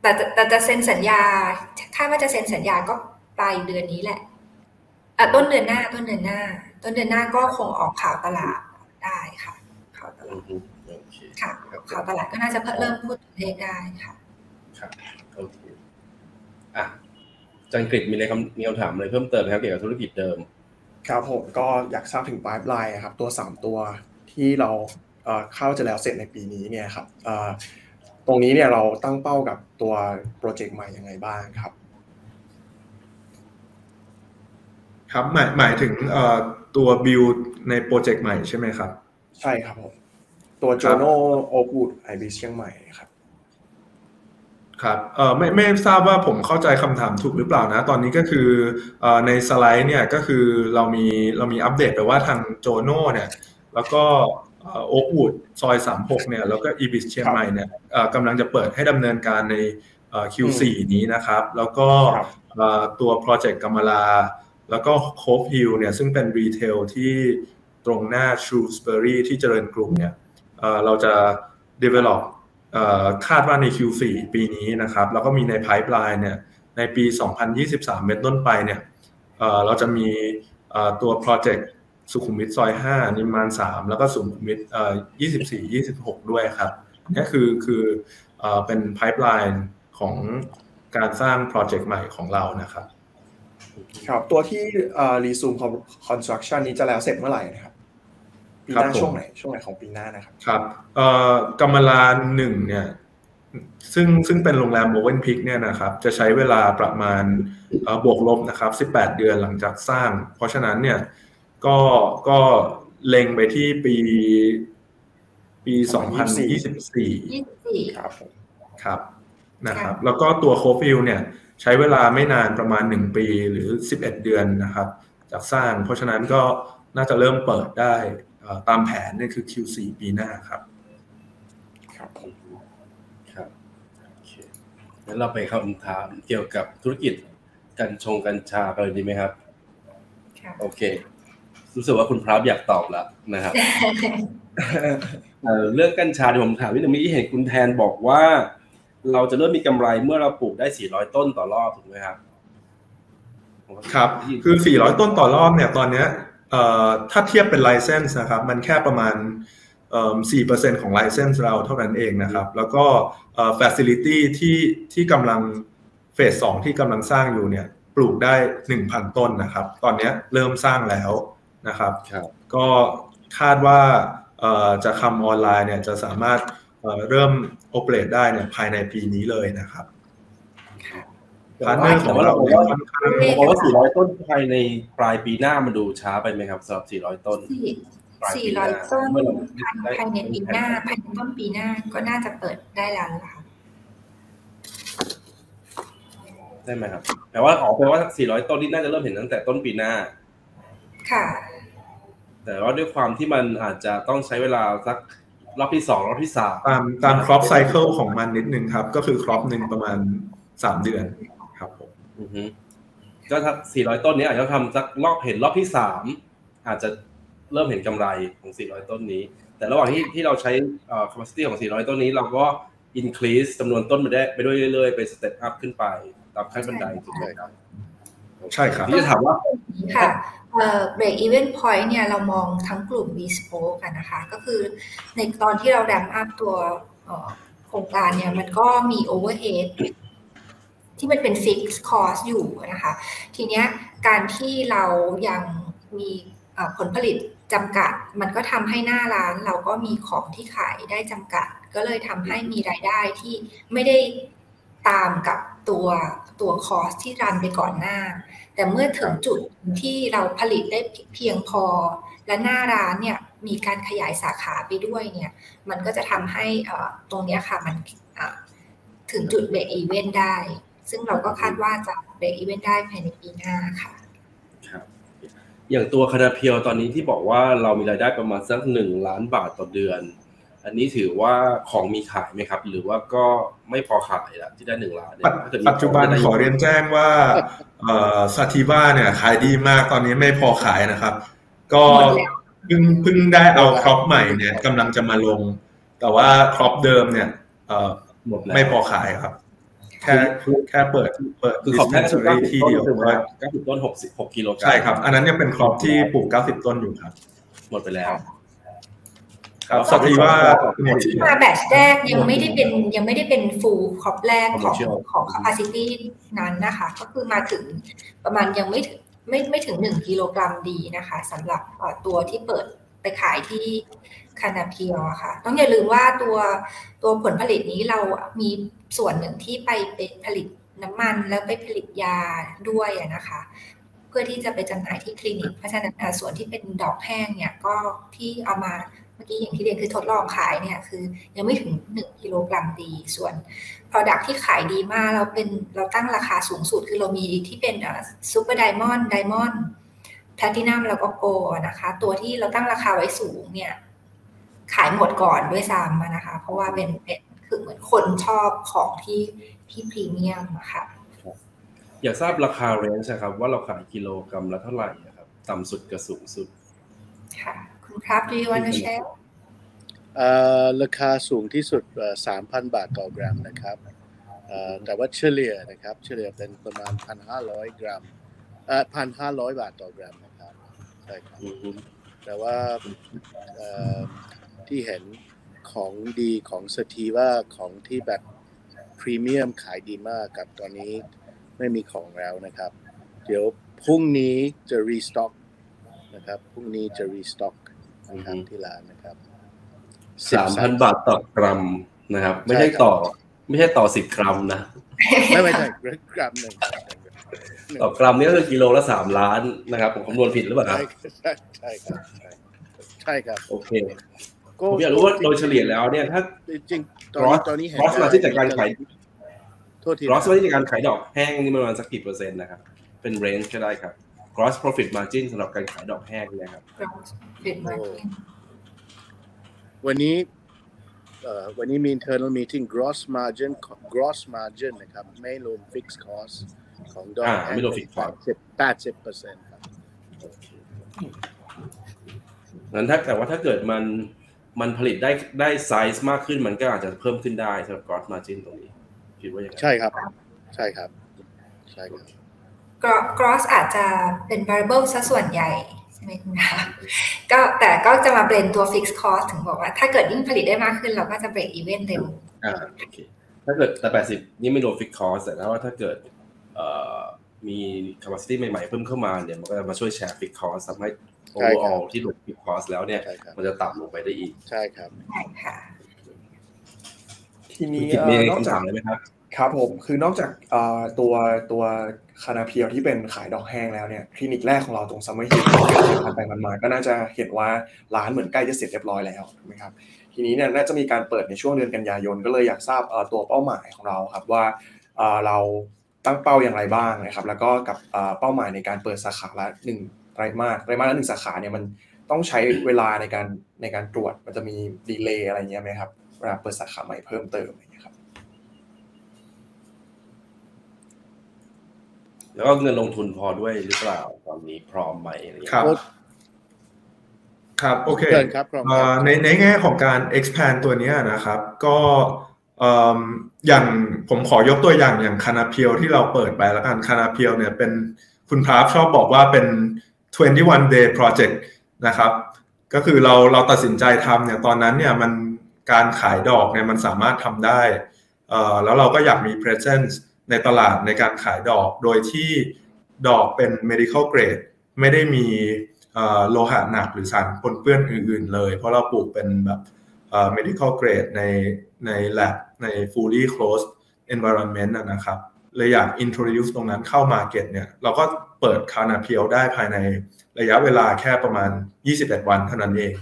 Speaker 3: แต่แต่แต่จะเซ็นสัญญาคาดว่าจะเซ็นสัญญาก็ปลายเดือนนี้แหละอะต้นเดือนหน้าต้นเดือนหน้า ต้นเดือนหน้าก็คงออกข่าวตลาดได้ค่ะ ข่าวต
Speaker 2: อื
Speaker 3: ลาด
Speaker 2: อฮึโอเค
Speaker 3: ค่ะ
Speaker 2: ครับ
Speaker 3: ข่าวตลาดก็น่าจะเริ่มพูดตัวเลขได้ค่ะ
Speaker 2: ครับโอเคอะอาจันกฤษมีอะไรคำมีคำถามอะไรเพิ่มเติมไหมครับเกี่ยวกับธุรกิจเดิม
Speaker 1: ครับผมก็อยากทราบถึงปลายปลายครับตัว 3 ตัวที่เราเอ่อเข้าจะแล้วเสร็จในปีนี้เนี่ยครับเอ่อตรงนี้เนี่ยเราตั้งเป้ากับตัวโปรเจกต์ใหม่ยังไงบ้างครับ
Speaker 4: ครับหมายหมายถึงเอ่อตัวบิลในโปรเจกต์ใหม่ใช่ไหมครับ
Speaker 1: ใช่ครับผมตัว
Speaker 4: ค
Speaker 1: โจ
Speaker 4: รับ
Speaker 1: โนโอกูดไอบีเชียงใหม่ครับ
Speaker 4: ครับเอ่อไม่ไม่ทราบว่าผมเข้าใจคำถามถูกหรือเปล่านะ ตอนนี้ก็คือเอ่อในสไลด์เนี่ยก็คือเรามีเรามีอัปเดตไปว่าทางโจโน่เนี่ยแล้วก็ Oakwood ซอย 36 เนี่ยแล้วก็ ibis เชียงใหม่เนี่ยเอ่อกำลังจะเปิดให้ดำเนินการในเอ่อ Q4 นี้นะครับ แล้วก็
Speaker 1: ครับ
Speaker 4: เอ่อตัว project กมลา แล้วก็ Cove Hill เนี่ยซึ่งเป็น retail ที่ตรงหน้า Shrewsbury ที่เจริญกรุงเนี่ยเอ่อเราจะ develop เอ่อ คาดว่าใน Q4 ปีนี้นะครับ แล้วก็มีใน pipeline เนี่ย ในปี 2023 เป็นต้นไปเนี่ยเเราจะมีตัว project สุขุมวิทซอย 5 นิมมาน 3 แล้วก็สุขุมวิท24 26 ด้วยครับนี่คือคือเอเป็น pipeline ของการสร้าง project ใหม่ของเรานะครับ
Speaker 1: ครับ ตัวที่ resume construction นี้จะแล้วเสร็จเมื่อไหร่นะครับ ปีห
Speaker 4: ครั
Speaker 1: น้า
Speaker 4: บผม
Speaker 1: ช่วงไหนช่วงไหนของปีหน้านะครับ
Speaker 4: ครับเอ่อกำมะลาหนึ่งเนี่ยซึ่งซึ่งเป็นโรงแรม Mövenpick เนี่ยนะครับจะใช้เวลาประมาณเอ่อบวกลบนะครับ18 เดือนหลังจากสร้าง เพราะฉะนั้นเนี่ยก็ก็เล็งไปที่ปี ปี 2024
Speaker 3: 24
Speaker 1: ครับผม
Speaker 4: ครับนะครับ แล้วก็ตัว Cove Hill เนี่ยใช้เวลาไม่นานประมาณ 1 ปีหรือ 11 เดือนนะครับ จากสร้าง เพราะฉะนั้นก็น่าจะเริ่มเปิดได้เอ่อ ตามแผนเนี่ยคือ Q4 ปีหน้าครับ
Speaker 1: ครับผม
Speaker 2: ครับโอเคงั้นเราไปคำถามเกี่ยวกับธุรกิจกัญชงกัญชากันเลยดีไหมครับ
Speaker 3: ค่ะ
Speaker 2: โอเค รู้สึกว่าคุณพรับอยากตอบแล้วนะครับเอ่อเรื่องกัญชาที่ผมถามนิดนึงเมื่อกี้เห็นคุณแทนบอกว่า เราจะเริ่มมีกำไรเมื่อเราปลูกได้ 400 ต้นต่อรอบถูกไหมครับ
Speaker 4: ครับ คือ 400 ต้นต่อรอบเนี่ย ตอนเนี้ยเอ่อ ถ้าเทียบเป็นไลเซนส์นะครับมันแค่ประมาณเอ่อ4%ของไลเซนส์เราเท่านั้นเองนะครับ แล้วก็เอ่อ facility ที่ที่กำลังเฟสสองที่กำลังสร้างอยู่เนี่ยปลูกได้1,000ต้นนะครับ ตอนเนี้ยเริ่มสร้างแล้วนะครับ
Speaker 2: ครับ
Speaker 4: ก็คาดว่าเอ่อจะทำออนไลน์เนี่ยจะสามารถเอ่อเริ่มโอเปเรตได้เนี่ยภายในปีนี้เลยนะครับ partner ของเราเนี่ยค่อนข้าง
Speaker 2: ผมบอกว่า 400 ต้นภายในปลายปีหน้ามันดูช้าไปไหมครับสำหรับ 400 ต้นปลายปีหน้า
Speaker 3: 400 ต้น
Speaker 2: เมื่อเรา
Speaker 3: ภายในปีหน้าภายในต้นปีหน้าก็น่าจะเปิดได้แล้วล่ะค่ะ
Speaker 2: ได้ไหมครับแปลว่าออกแปลว่า 400 ต้นนี่น่าจะเริ่มเห็นตั้งแต่ต้นปีหน้า
Speaker 3: ค่ะ
Speaker 2: แต่ว่าด้วยความที่มันอาจจะต้องใช้เวลาสักรอบที่สองรอบที่สาม
Speaker 4: ตามตามครอปไซเคิลของมันนิดนึงครับ ก็คือครอปหนึ่งประมาณ3เดือนครับผม
Speaker 2: อือฮึ ก็ถ้า400 ต้นนี้อาจจะทำสักรอบเห็นรอบที่สามอาจจะเริ่มเห็นกำไรของ 400 ต้นนี้ แต่ระหว่างที่ที่เราใช้เอ่อ capacity ของ 400 ต้นนี้เราก็ increase จำนวนต้นไปได้ไปด้วยเรื่อยๆ ไป step up ขึ้นไปตามขั้นบันไดถูกไหมครับ
Speaker 4: ใช่ครับ
Speaker 2: ที่จะถามว่า
Speaker 3: ค่ะเอ่อ break even point เนี่ยเรามองทั้งกลุ่ม bespoke กันนะคะ ก็คือในตอนที่เรา ramp up ตัวเอ่อโครงการเนี่ยมันก็มี overhead ที่มันเป็น fixed cost อยู่นะคะ ทีเนี้ยการที่เรายังมีผลผลิตจำกัด มันก็ทำให้หน้าร้านเราก็มีของที่ขายได้จำกัด ก็เลยทำให้มีรายได้ที่ไม่ได้ตามกับตัวตัวคอสที่รันไปก่อนหน้า แต่เมื่อถึงจุดที่เราผลิตได้เพียงพอ และหน้าร้านเนี่ยมีการขยายสาขาไปด้วยเนี่ย มันก็จะทำให้ตรงนี้ค่ะมันถึงจุดเบรกอีเวนต์ได้ ซึ่งเราก็คาดว่าจะเบรกอีเวนต์ได้ภายในปีหน้าค่ะ
Speaker 2: ครับอย่างตัวคานาเพียวตอนนี้ที่บอกว่าเรามีรายได้ประมาณสักหนึ่งล้านบาทต่อเดือน อันนี้ถือว่าของมีขายไหมครับ หรือว่าก็ไม่พอขายละที่ได้หนึ่งล้านเนี่ย
Speaker 4: ปัจ
Speaker 2: ถ้าเกิดมี
Speaker 4: ปัจจุบัน
Speaker 2: ขงได้
Speaker 4: ขอเรียนแจ้งว่าเอ่อซาติว่าเนี่ยขายดีมากตอนนี้ไม่พอขายนะครับ ก็
Speaker 3: หมดแล้ว
Speaker 4: เพิ่งเพิ่งได้เอาครอปใหม่เนี่ยกำลังจะมาลง แต่ว่าครอปเดิมเนี่ยเอ่อ
Speaker 2: หมดแล้ว
Speaker 4: ไม่พอขายครับ แค่แค่เปิดเปิด
Speaker 2: คือขอบแค่
Speaker 4: dispensary ที่เดียว
Speaker 2: คือ
Speaker 4: ว่า
Speaker 2: เก้าสิบต้นหกสิบหกกิโลกรัม
Speaker 4: ใช่ครับ อันนั้นยังเป็นครอปที่ปลูก90ต้นอยู่ครับ
Speaker 2: หมดไปแล้ว
Speaker 4: ครับซาติว่าหมด
Speaker 3: ที่มาแบตชแรกยังไม่ได้เป็นยังไม่ได้เป็นฟูลครอปแรกของ
Speaker 2: Commercial
Speaker 3: ของ capacity นั้นนะคะ ก็คือมาถึงประมาณยังไม่ถึงไม่ไม่ถึงหนึ่งกิโลกรัมดีนะคะสำหรับเอ่อตัวที่เปิดไปขายที่คานาเพียวอะค่ะ ต้องอย่าลืมว่าตัวตัวผลผลิตนี้เรามีส่วนหนึ่งที่ไปเป็นผลิตน้ำมันแล้วไปผลิตยาด้วยนะคะ เพื่อที่จะไปจำหน่ายที่คลินิก เพราะฉะนั้นส่วนที่เป็นดอกแห้งเนี่ยก็ที่เอามาเมื่อกี้อย่างที่เรียนคือทดลองขายเนี่ยคือยังไม่ถึง 1กิโลกรัมดี ส่วน Product ที่ขายดีมากเราเป็นเราตั้งราคาสูงสุดคือเรามีที่เป็น super diamond diamond platinum แล้วก็ gold นะคะ ตัวที่เราตั้งราคาไว้สูงเนี่ย ขายหมดก่อนด้วยซ้ำอะนะคะ เพราะว่าเป็นเป็นคือเหมือนคนชอบของที่ที่พรีเมียมอะค่ะ
Speaker 2: อยากทราบราคา range นะครับว่าเราขายกิโลกรัมละเท่าไหร่นะครับต่ำสุดกับสูงสุด
Speaker 3: ค่ะ คุณครับ do you want to share
Speaker 5: เอ่อราคาสูงที่สุดสามพันบาทต่อกรัมนะครับเอ่อแต่ว่าเฉลี่ยนะครับ เฉลี่ยเป็นประมาณพันห้าร้อยกรัมเอ่อพันห้าร้อยบาทต่อกรัมนะครับใช่ครับ
Speaker 2: อือฮึ
Speaker 5: แต่ว่าเอ่อ ที่เห็นของดีของสตีว่าของที่แบบพรีเมียมขายดีมากกับตอนนี้ไม่มีของแล้วนะครับ เดี๋ยวพรุ่งนี้จะรีสต็อกนะครับพรุ่งนี้จะรีสต็อกนะครับที่ร้านนะครับ
Speaker 2: สามพันบาทต่อกรัมนะครับ ไม่ใช่ต่อ ไม่ใช่ต่อสิบกรัมนะ
Speaker 5: ไม่ไม่ใช่กรัมหนึ่ง
Speaker 2: ต่อกรัมนี่ก็คือกิโลละสามล้านนะครับ ผมคำนวณผิดหรือเปล่าครับ
Speaker 5: ใช่ใช่ครับใช่ใช่ครับ
Speaker 2: โอเค ผมอยากรู้ว่าโดยเฉลี่ยแล้วเนี่ยถ้า
Speaker 5: จริงๆตอนนี้
Speaker 2: Gross-
Speaker 5: ตอนนี้เห็น
Speaker 2: Gross มาที่จากการขาย
Speaker 5: โทษที
Speaker 2: gross margin ในการขายดอกแห้งนี่ประมาณสักกี่เปอร์เซ็นต์นะครับ เป็น range ก็ได้ครับ gross profit margin สำหรับการขายดอกแห้งเนะครับ
Speaker 3: เด็ดมาก
Speaker 5: วันนี้เอ่อวันนี้มี internal meeting gross margin gross margin นะครับ ไม่รวม fixed cost ของดอก
Speaker 2: อ่าไม่รวม fixed cost
Speaker 5: สิบแปดสิบเปอร์เซ็นต์ครับ
Speaker 2: งั้นถ้าแต่ว่าถ้าเกิดมัน มันผลิตได้ได้ไซส์มากขึ้นมันก็อาจจะเพิ่มขึ้นได้สำหรับ gross margin ตรงนี้คิดว่าอย่างไร
Speaker 5: ใช่ครับ ใช่ครับ ใช่ครับ
Speaker 3: Gro- gross อาจจะเป็น variable ซะส่วนใหญ่ใช่ไหมคุณคะก็แต่ก็จะมาเบรนตัว fixed cost ถึงบอกว่า ถ้าเกิดยิ่งผลิตได้มากขึ้นเราก็จะ break even เร็ว
Speaker 2: อ่าโอเคถ้าเกิดแต่แปดสิบนี่ไม่รวม fixed cost แต่ถ้าว่าถ้าเกิดเอ่อมี capacity ใหม่ๆ เพิ่มเข้ามาเนี่ยมันก็จะมาช่วยแชร์ fixed cost ทำให้
Speaker 5: ใช่ครับ
Speaker 2: overall ที่รวม fixed cost แล้วเนี่ย
Speaker 5: ใช่ครับ
Speaker 2: มันจะต่ำลงไปได้อีก
Speaker 5: ใช่ครับ
Speaker 3: ใช่ค่ะ
Speaker 1: ทีนี้
Speaker 2: คุณกิต
Speaker 1: เอ่
Speaker 2: มี
Speaker 1: อนอก
Speaker 2: คำ
Speaker 1: จา
Speaker 2: ถากมอะไรไหมครับ
Speaker 1: ครับผมคือนอกจากเอ่อตัวตัวคานาเพียวที่เป็นขายดอกแห้งแล้วเนี่ยคลินิกแรกของเราตรงซัมเมอร์ฮิลผ่านไปมันมาก็น่าจะเห็นว่าร้านเหมือนใกล้จะเสร็จเรียบร้อยแล้วถูกไหมครับทีนี้เนี่ยน่าจะมีการเปิดในช่วงเดือนกันยายน ก็เลยอยากทราบเอ่อตัวเป้าหมายของเราครับว่าเอ่อเราตั้งเป้าอย่างไรบ้างนะครับ แล้วก็กับเอ่อเป้าหมายในการเปิดสาขาละหนึ่ง ไตรมาสไตรมาสละหนึ่งสาขาเนี่ยมันต้องใช้เวลาในการในการตรวจมันจะมีดีเลย์อะไรเงี้ยไหมครับเวลาเปิดสาขาใหม่เพิ่มเติมอะไรเงี้ยครับ
Speaker 2: แล้วก็เงินลงทุนพอด้วยหรือเปล่าตอนนี้พร้อมไหมอะไรอย่าง
Speaker 4: ครั
Speaker 2: เงี้
Speaker 4: บ
Speaker 2: ย
Speaker 4: ครับโอเค
Speaker 5: เชิญครับพร้อมครับ
Speaker 4: เอ่อในในแง่ของการ expand ตัวเนี้ยนะครับ ก็เอิ่มอย่างผมขอยกตัวอย่างอย่างคานาเพียวที่เราเปิดไปแล้วกันคานาเพียวเนี่ยเป็นคุณพราฟชอบบอกว่าเป็น 21 day project นะครับ ก็คือเราเราตัดสินใจทำเนี่ยตอนนั้นเนี่ยมันการขายดอกเนี่ยมันสามารถทำได้แล้วเราก็อยากมี presence ในตลาดในการขายดอก โดยที่ดอกเป็น medical grade ไม่ได้มีโลหะหนักหรือสารปนเปื้อนอื่น ๆ เลย เพราะเราปลูกเป็นแบบ medical grade ในใน lab ใน fully closed environment นะครับเลยอยาก introduce ตรงนั้นเข้า market เนี่ยเราก็ เปิดคานาเพียวได้ภายในระยะเวลาแค่ประมาณ 21 วันเท่านั้นเอง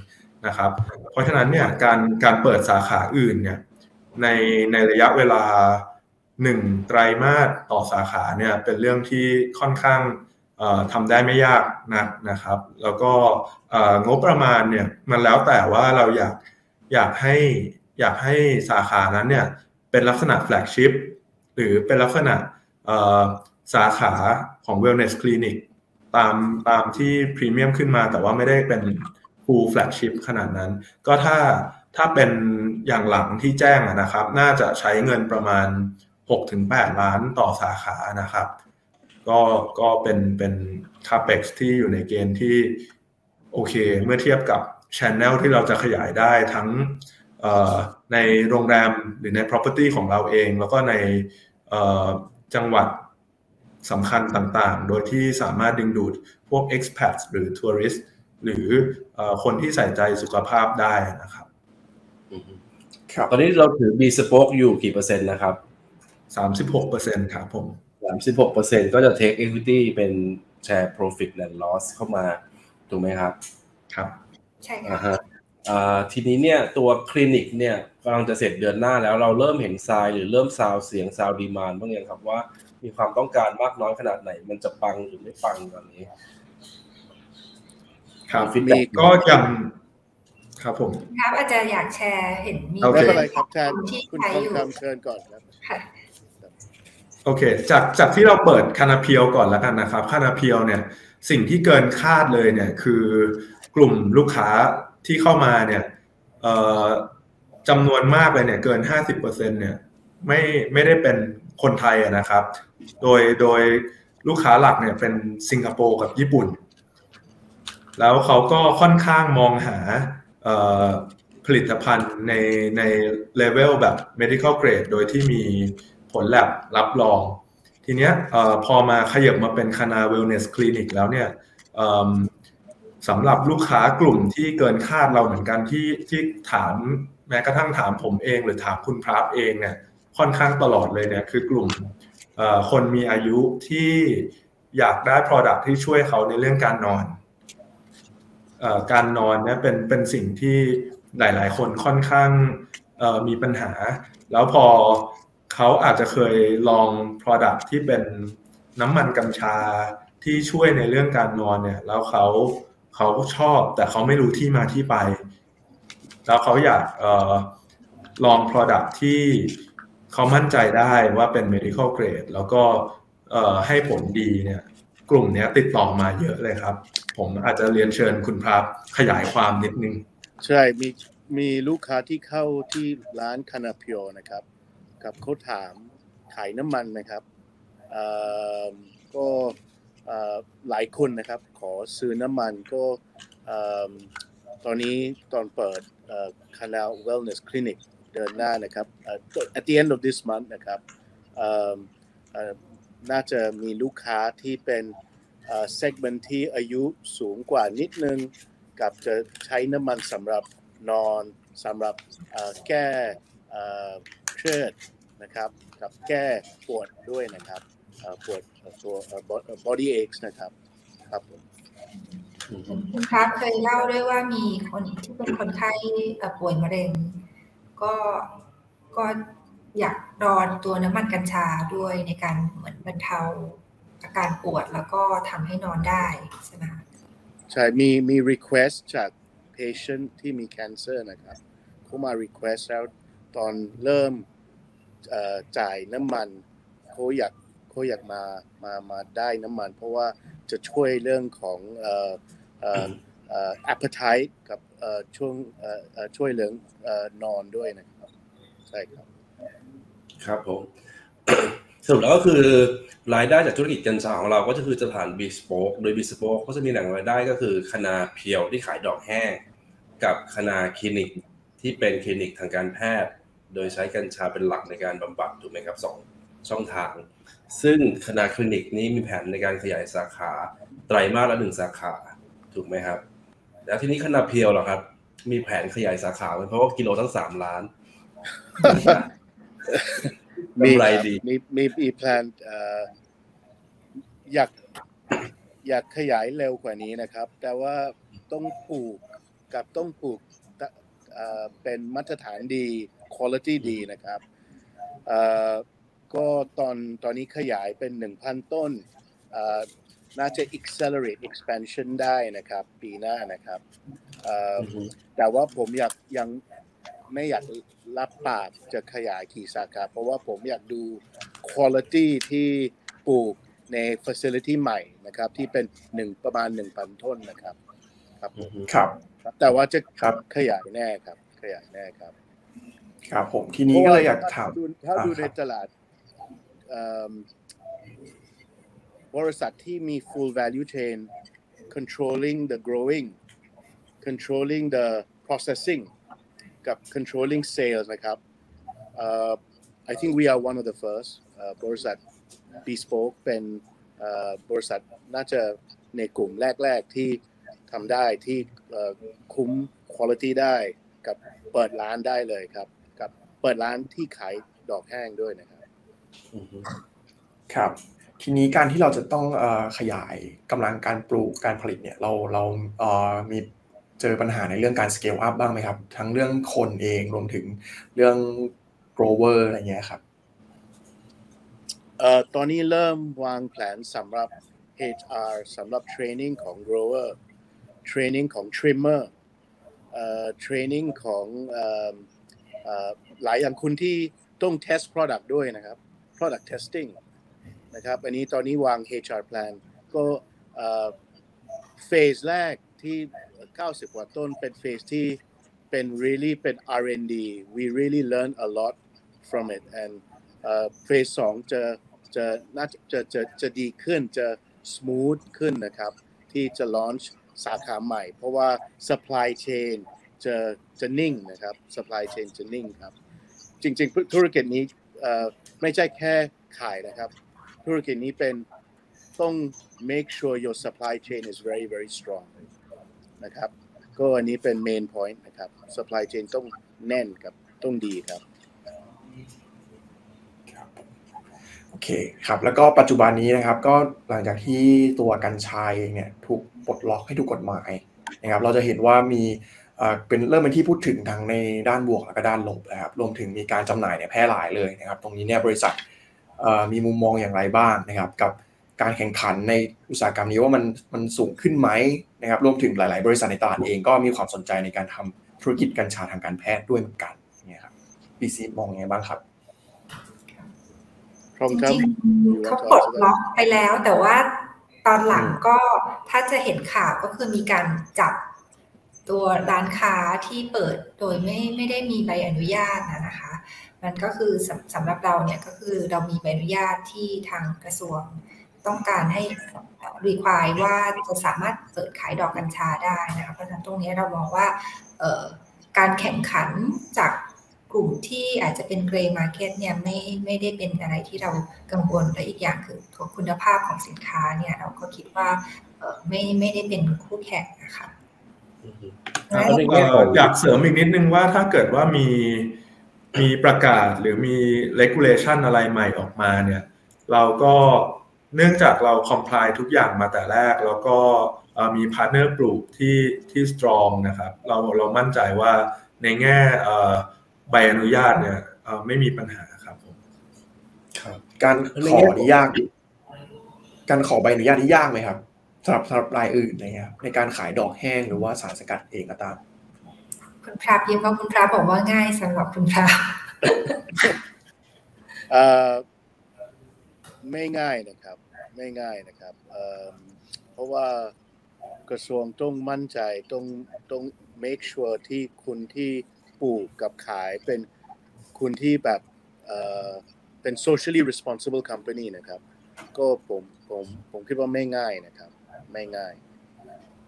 Speaker 4: นะครับ เพราะฉะนั้นเนี่ยการการเปิดสาขาอื่นเนี่ยในในระยะเวลา 1 ไตรมาสต่อสาขาเนี่ยเป็นเรื่องที่ค่อนข้างทำได้ไม่ยากนักนะครับ แล้วก็งบประมาณเนี่ยมันแล้วแต่ว่าเราอยากอยากให้อยากให้สาขานั้นเนี่ยเป็นลักษณะแฟลกชิพหรือเป็นลักษณะสาขา ของ wellness clinic ตามตามที่พรีเมียมขึ้นมา แต่ว่าไม่ได้เป็น full flagship ขนาดนั้น ก็ถ้าถ้าเป็นอย่างหลังที่แจ้งนะครับ น่าจะใช้เงินประมาณ 6-8 ล้านต่อสาขานะครับ ก็ก็เป็นเป็น capex ที่อยู่ในเกณฑ์ที่โอเค เมื่อเทียบกับ channel ที่เราจะขยายได้ทั้งในโรงแรมหรือใน property ของเราเอง แล้วก็ในจังหวัด สำคัญต่างๆ โดยที่สามารถดึงดูดพวก expats หรือ tourist หรือเอ่อคนที่ใส่ใจสุขภาพได้นะครับ
Speaker 2: อือฮึ
Speaker 1: ครับ
Speaker 2: ตอนนี้เราถือ B Spoke อยู่กี่เปอร์เซ็นต์นะครับ
Speaker 4: 36%ครับผม
Speaker 2: 36เปอร์เซ็นต์ก็จะ take equity เป็น share profit and loss เข้ามา ถูกไหมครับ
Speaker 4: ครับ
Speaker 3: ใช่
Speaker 2: อ่า
Speaker 3: ค่ะ
Speaker 2: ฮะอ่าทีนี้เนี่ยตัวคลินิกเนี่ยกำลังจะเสร็จเดือนหน้าแล้วเราเริ่มเห็น sign หรือเริ่มซาวเสียงซาว demand บ้างยังครับว่า มีความต้องการมากน้อยขนาดไหน มันจะปังหรือไม่ปังตอนนี้
Speaker 4: ครับ
Speaker 2: มี feedback
Speaker 4: ก็ยังครับผม
Speaker 3: ครับอาจจะอยากแชร์เห็นมี
Speaker 4: โอเค
Speaker 5: ไม่เป็นไรครับแทน
Speaker 3: ที่
Speaker 5: คุณ
Speaker 3: ใช้
Speaker 5: ทอง
Speaker 3: อยู่
Speaker 5: คำเชิญก่อนครับ
Speaker 3: ค่ะ
Speaker 4: โอเค จากจากที่เราเปิดคานาเพียวก่อนแล้วกันนะครับคานาเพียวเนี่ย สิ่งที่เกินคาดเลยเนี่ยคือกลุ่มลูกค้าที่เข้ามาเนี่ยเอ่อจำนวนมากเลยเนี่ยเกิน 50%เนี่ยไม่ไม่ได้เป็น คนไทยอะนะครับ โดยโดยลูกค้าหลักเนี่ยเป็นสิงคโปร์กับญี่ปุ่น แล้วเขาก็ค่อนข้างมองหาผลิตภัณฑ์ในใน level แบบ medical grade โดยที่มีผลแลบรับรอง ทีเนี้ยพอมาขยับมาเป็นคณา wellness clinic แล้วเนี่ยสำหรับลูกค้ากลุ่มที่เกินคาดเราเหมือนกันที่ที่ถามแม้กระทั่งถามผมเอง หรือถามคุณพราฟเองเนี่ย ค่อนข้างตลอดเลยเนี่ยคือกลุ่มคนมีอายุที่อยากได้ product ที่ช่วยเขาในเรื่องการนอนอการนอนเนี่ยเป็นเป็นสิ่งที่หลาย ๆ คนค่อนข้างมีปัญหา แล้วพอเขาอาจจะเคยลอง Product ที่เป็นน้ำมันกัญชาที่ช่วยในเรื่องการนอนเนี่ย แล้วเขาเขาชอบแต่เขาไม่รู้ที่มาที่ไป แล้วเขาอยากออลอง Product ที่ เขามั่นใจได้ว่าเป็น medical grade แล้วก็ให้ผลดีเนี่ยกลุ่มนี้ติดต่อมาเยอะเลยครับ ผมอาจจะเรียนเชิญคุณพรับขยายความนิดนึง
Speaker 5: ใช่มีมีลูกค้าที่เข้าที่ร้านคานาเพียวนะครับ กับเขาถามขายน้ำมันนะครับก็หลายคนนะครับ ขอซื้อน้ำมันก็ตอนนี้ตอนเปิดคานา wellness clinic เดือน เดินหน้านะครับเอ่อ at the end of this month นะครับน่าจะมีลูกค้าที่เป็นเอ่อ segment ที่อายุสูงกว่านิดนึง กับจะใช้น้ำมันสำหรับนอนสำหรับแก้เครียดนะครับกับแก้ปวดด้วยนะครับปวดตัว body- aches นะครับครับผม
Speaker 3: คุณครับเคยเล่าด้วยว่ามีคนที่เป็นคนไข้ป่วยมะเร็ง ก็ก็อยากรอนตัวน้ำมันกัญชาด้วยในการเหมือนบรรเทาอาการปวดแล้วก็ทำให้นอนได้ใช่ไหมคะ
Speaker 5: ใช่มีมี request จาก patient ที่มี cancer นะครับเขามา request แล้วตอนเริ่มจ่ายน้ำมันเขาอยากเขาอยากมามามาได้น้ำมัน เพราะว่าจะช่วยเรื่องของ appetite กับ ช่วงช่วยเรื่องนอนด้วยนะครับ ใช่ครับ
Speaker 2: ครับผมสรุปแล้วก็คือรายได้จากธุรกิจกัญชาของเราก็จะคือจะผ่าน bespoke โดย bespoke ก็จะมีแหล่งรายได้ก็คือคณาเพียวที่ขายดอกแห้ง กับคณาคลินิกที่เป็นคลินิกทางการแพทย์ โดยใช้กัญชาเป็นหลักในการบำบัดถูกไหมครับสองช่องทาง ซึ่งคณาคลินิกนี้มีแผนในการขยายสาขาไตรมาสละหนึ่งสาขาถูกไหมครับ แล้วทีนี้คณาเพียวเหรอครับ มีแผนขยายสาขาไหมเพราะว่ากิโลตั้งสามล้าน
Speaker 5: มี
Speaker 2: กำไรดี
Speaker 5: มีมีมีแพลนเอ่ออยากอยากขยายเร็วกว่านี้นะครับ แต่ว่าต้องปลูกกับต้องปลูกตะเอ่อเป็นมาตรฐานดี quality ดีนะครับเอ่อก็ตอนตอนนี้ขยายเป็น1,000ต้นเอ่อน่าจะ accelerate expansion ได้นะครับ ปีหน้านะครับเอ่อแต่ว่าผมอยากยังไม่อยากรับปากจะขยายกี่สาขาเพราะว่าผมอยากดู quality ที่ปลูกใน facility ใหม่นะครับ ที่เป็นหนึ่งประมาณ1,000ต้นนะครับครับผม
Speaker 1: ครับ
Speaker 5: ครับ แต่ว่าจะ
Speaker 1: ครับ
Speaker 5: ขยายแน่ครับ ขยายแน่ครับ
Speaker 1: ครับผมทีนี้ก็เลยอยากถาม
Speaker 5: เพระว่ถ้าดู
Speaker 1: อ่า
Speaker 5: ใน
Speaker 1: ครับ
Speaker 5: ตลาดเอิ่ม บริษัทที่มี full value chain controlling the growing controlling the processing กับ controlling sales นะครับ uh, I think we are one of the first uh, บริษัท bespoke เป็น uh, บริษัทน่าจะในกลุ่มแรก ๆ ที่ทำได้ที่คุ้ม quality ได้กับเปิดร้านได้เลยครับกับเปิดร้านที่ขายดอกแห้งด้วยนะครับ
Speaker 1: ครับ ทีนี้การที่เราจะต้องอขยายกำลังการปลูกการผลิตเนี่ยเราเราเออมีเจอปัญหาในเรื่องการ scale up บ้างไหมครับ ทั้งเรื่องคนเองรวมถึงเรื่อง grower อะไรเงี้ยครับ
Speaker 5: เอ่อตอนนี้เริ่มวางแผนสำหรับ HR สำหรับ training ของ grower training ของ trimmer เอ่อ training ของเอ่อเอ่อหลายอย่างคุณที่ต้อง test product ด้วยนะครับ product testing นะครับอันนี้ตอนนี้วาง HR plan ก็เอ่อ phase แรกที่ 90 กว่าต้นเป็น phase ที่เป็น really เป็น R&D we really learn a lot from it and เฟสสองจะจะน่าจะจะจะจะดีขึ้นจะ smooth ขึ้นนะครับ ที่จะ launch สาขาใหม่ เพราะว่า supply chain จะจะนิ่งนะครับ supply chain จะนิ่งครับ จริง ๆ ธุรกิจนี้ไม่ใช่แค่ขายนะครับ ธุรกิจนี้เป็นต้อง make sure your supply chain is very very strong นะครับก็อันนี้เป็น main point นะครับ supply chain ต้องแน่นครับต้องดีครับ
Speaker 1: โอเคครับแล้วก็ปัจจุบันนี้นะครับ ก็หลังจากที่ตัวกัญชาเองเนี่ยถูกปลดล็อกให้ถูกกฎหมายนะครับ เราจะเห็นว่ามีเป็นเริ่มเป็นที่พูดถึงทั้งในด้านบวกแล้วก็ด้านลบนะครับรวมถึงมีการจำหน่ายเนี่ยแพร่หลายเลยนะครับ ตรงนี้เนี่ยบริษัท มีมุมมองอย่างไรบ้างนะครับ กับการแข่งขันในอุตสาหกรรมนี้ว่ามันมันสูงขึ้นไหมนะครับรวมถึงหลาย ๆ บริษัทในตลาดเองก็มีความสนใจในการทำธุรกิจกัญชาทางการแพทย์ด้วยเหมือนกันเนี่ยครับพีซีมองยังไงบ้างครับ
Speaker 5: พร้อม
Speaker 3: จ
Speaker 5: ครับ
Speaker 3: ริงๆเขาปลดล็อกไปแล้ว แต่ว่าตอนหลังก็ถ้าจะเห็นข่าวก็คือมีการจับตัวร้านค้าที่เปิดโดยไม่ไม่ได้มีใบอนุญาตนะนะคะ มันก็คือสำสำหรับเราเนี่ยก็คือเรามีใบอนุญาตที่ทางกระทรวงต้องการให้ require ว่าจะสามารถเปิดขายดอกกัญชาได้นะคะเพราะฉะนั้นตรงนี้เรามองว่าเอ่อการแข่งขันจากกลุ่มที่อาจจะเป็น grey market เนี่ยไม่ไม่ได้เป็นอะไรที่เรากังวลและอีกอย่างคือตัวคุณภาพของสินค้าเนี่ยเราก็คิดว่าเอ่อไม่ไม่ได้เป็นคู่แข่งนะคะ
Speaker 2: อือฮึ
Speaker 3: และ
Speaker 2: แล้วใน
Speaker 4: เอ่
Speaker 2: แง่ข
Speaker 4: อ
Speaker 2: อง
Speaker 4: อยากเสริมอีกนิดนึงว่าถ้าเกิดว่ามี มีประกาศหรือมี regulation อะไรใหม่ออกมาเนี่ยเราก็เนื่องจากเรา comply ทุกอย่างมาแต่แรก แล้วก็มี partner ปลูกที่ที่ strong นะครับเราเรามั่นใจว่าในแง่ใบอนุญาตเนี่ยไม่มีปัญหาครับผม
Speaker 1: การขอนี่ยาก การขอใบอนุญาตนี่ยากไหมครับสำหรับสำหรับรายอื่นอะไรเงี้ยครับในการขายดอกแห้งหรือว่าสารสกัดเองก็ตาม
Speaker 3: คุณพราบยิ้มว่าคุณพราบอกว่าง่ายสำหรับคุณพราบ
Speaker 5: เอ่อไม่ง่ายนะครับ ไม่ง่ายนะครับเพราะว่ากระทรวงต้องมั่นใจต้องต้อง make sure ที่คุณที่ปลูกกับขายเป็นคุณที่แบบเป็น socially responsible company นะครับ ก็ผมผมผมคิดว่าไม่ง่ายนะครับ ไม่ง่าย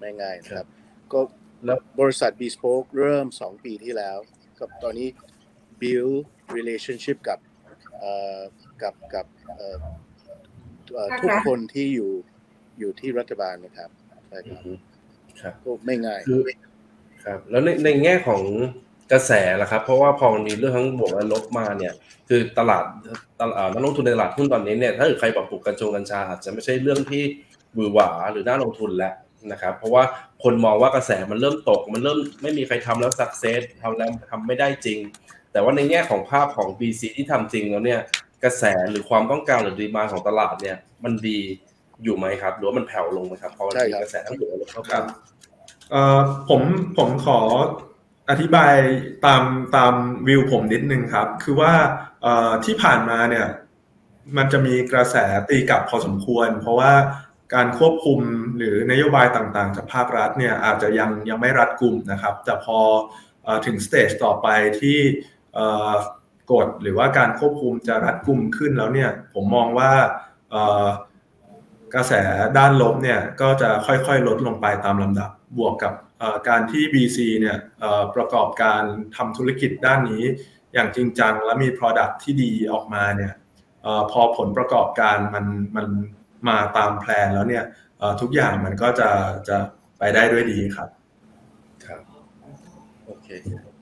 Speaker 5: ไม่ง่ายนะครับ ก็
Speaker 2: แล้ว
Speaker 5: บริษัท Bespoke เริ่ม 2 ปีที่แล้ว กับตอนนี้ build relationship กับเอ่อกับกับเอ่อเอ่อ
Speaker 3: ภาครัฐ
Speaker 5: ทุกคนที่อยู่อยู่ที่รัฐบาลนะครับใช่ครับ
Speaker 2: ครับ
Speaker 5: ก็ไม่ง่าย
Speaker 2: คือครับ แล้วในในแง่ของกระแสล่ะครับ เพราะว่าพอมันมีเรื่องทั้งบวกและลบมาเนี่ย คือตลาดตลาดนักลงทุนในตลาดหุ้นตอนนี้เนี่ยถ้าเกิดใครปรับปลูกกัญชงกัญชาอาจจะไม่ใช่เรื่องที่หวือหวาหรือน่าลงทุนแล้ว นะครับ เพราะว่าคนมองว่ากระแสมันเริ่มตก มันเริ่มไม่มีใครทำแล้วสักเซสทำแล้วทำไม่ได้จริง แต่ว่าในแง่ของภาพของ BC ที่ทำจริงแล้วเนี่ยกระแสหรือความต้องการหรือดีมาของตลาดเนี่ย มันดีอยู่ไหมครับ หรือว่ามันแผ่วลงไหมครับพอมัน
Speaker 5: ใช่
Speaker 2: มี
Speaker 5: ครับ
Speaker 2: กระแสทั้งบวกและลบเข้า
Speaker 4: ครั
Speaker 2: มา
Speaker 4: บเอ่อผมผมขออธิบายตามตามวิวผมนิดนึงครับ คือว่าเอ่อที่ผ่านมาเนี่ยมันจะมีกระแสตีกลับพอสมควร เพราะว่า การควบคุมหรือนโยบายต่างๆ จากภาครัฐเนี่ยอาจจะยังยังไม่รัดกุมนะครับ แต่พออถึงสเตจต่อไปที่กฎหรือว่าการควบคุมจะรัดกุมขึ้นแล้วเนี่ยผมมองว่ากระแสด้านลบเนี่ยก็จะค่อยๆ ลดลงไปตามลำดับบวกกับการที่ BC เนี่ยประกอบการทำธุรกิจด้านนี้อย่างจริงจังและมี Product ที่ดีออกมาเนี่ยออพอผลประกอบการมันมัน มาตามแพลนแล้วเนี่ยทุกอย่างมันก็จะจะไปได้ด้วยดีครับ
Speaker 2: ครับโอเค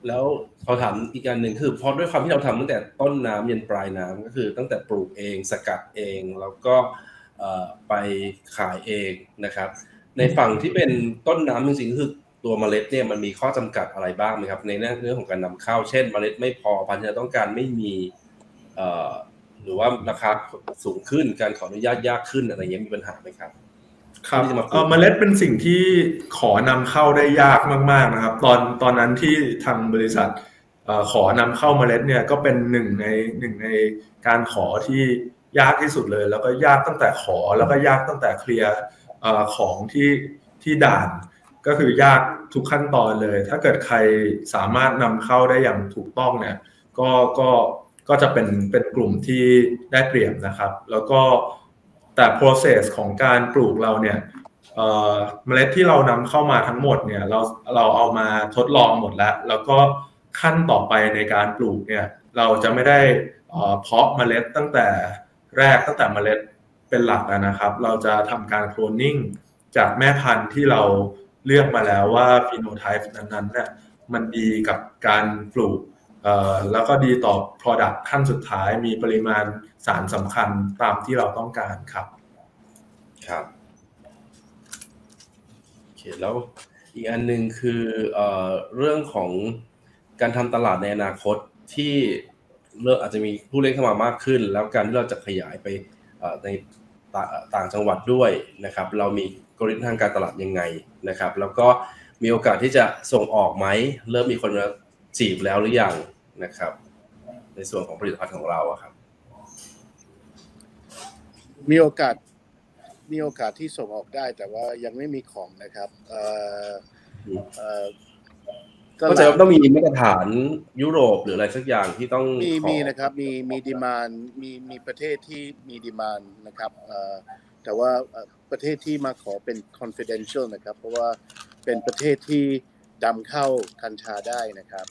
Speaker 2: แล้วขอถามอีกอันหนึ่งคือเพราะด้วยความที่เราทำตั้งแต่ต้นน้ำยันปลายน้ำก็คือ ตั้งแต่ปลูกเองสกัดเองแล้วก็ไปขายเองนะครับ ในฝั่งที่เป็นต้นน้ำจริงๆคือตัวเมล็ดเนี่ยมันมีข้อจำกัดอะไรบ้างไหมครับ ในเรื่องของการนำเข้า เช่น เมล็ดไม่พอพันธุ์ที่ต้องการไม่มี หรือว่าราคาสูงขึ้นการขออนุญาตยากขึ้นอะไรเงี้ยมีปัญหาไหมครับ
Speaker 4: ครับ
Speaker 2: ที่จะมาปลูก
Speaker 4: เอ่อเมล็ดเป็นสิ่งที่ขอนำเข้าได้ยากมาก ๆนะครับ ตอนตอนนั้นที่ทางบริษัทเอ่อขอนำเข้าเมล็ดเนี่ยก็เป็นหนึ่งในหนึ่งในการขอที่ยากที่สุดเลย แล้วก็ยากตั้งแต่ขอแล้วก็ยากตั้งแต่เคลียร์เอ่อของที่ที่ด่าน ก็คือยากทุกขั้นตอนเลย ถ้าเกิดใครสามารถนำเข้าได้อย่างถูกต้องเนี่ย ก็ก็ ก็จะเป็นเป็นกลุ่มที่ได้เปรียบนะครับ แล้วก็แต่ process ของการปลูกเราเนี่ยเมล็ดที่เรานำเข้ามาทั้งหมดเนี่ยเราเราเอามาทดลองหมดแล้ว แล้วก็ขั้นต่อไปในการปลูกเนี่ยเราจะไม่ได้เพาะเมล็ดตั้งแต่แรกตั้งแต่เมล็ดเป็นหลักนะครับ เราจะทำการโคลนนิ่งจากแม่พันธุ์ที่เราเลือกมาแล้วว่าฟีโนไทป์นั้นๆเนี่ยมันดีกับการปลูก แล้วก็ดีต่อ Product ขั้นสุดท้ายมีปริมาณสารสำคัญตามที่เราต้องการครับ
Speaker 2: ครับโอเคแล้วอีกอันหนึ่งคือเอเรื่องของการทำตลาดในอนาคตที่เริ่มอาจจะมีผู้เล่นเข้ามามากขึ้น แล้วการที่เราจะขยายไปในต่างต่างจังหวัดด้วยนะครับ เรามีกลยุทธ์ทางการตลาดยังไงนะครับ แล้วก็มีโอกาสที่จะส่งออกไหม เริ่มมีคน จีบแล้วหรือยังนะครับ ในส่วนของผลิตภัณฑ์ของเราอะครับ
Speaker 5: มีโอกาสมีโอกาสที่ส่งออกได้ แต่ว่ายังไม่มีของนะครับเอ่อเอ่อ
Speaker 2: ก็จะต้องมีมาตรฐานยุโรปหรืออะไรสักอย่างที่ต้อง
Speaker 5: มี
Speaker 2: ขอ
Speaker 5: มีนะครับมีมีดีมานมีมีประเทศที่มีดีมานนะครับเอ่อแต่ว่าเอ่อประเทศที่มาขอเป็น confidential นะครับ เพราะว่าเป็นประเทศที่ ดำเข้ากัญชาได้นะครับ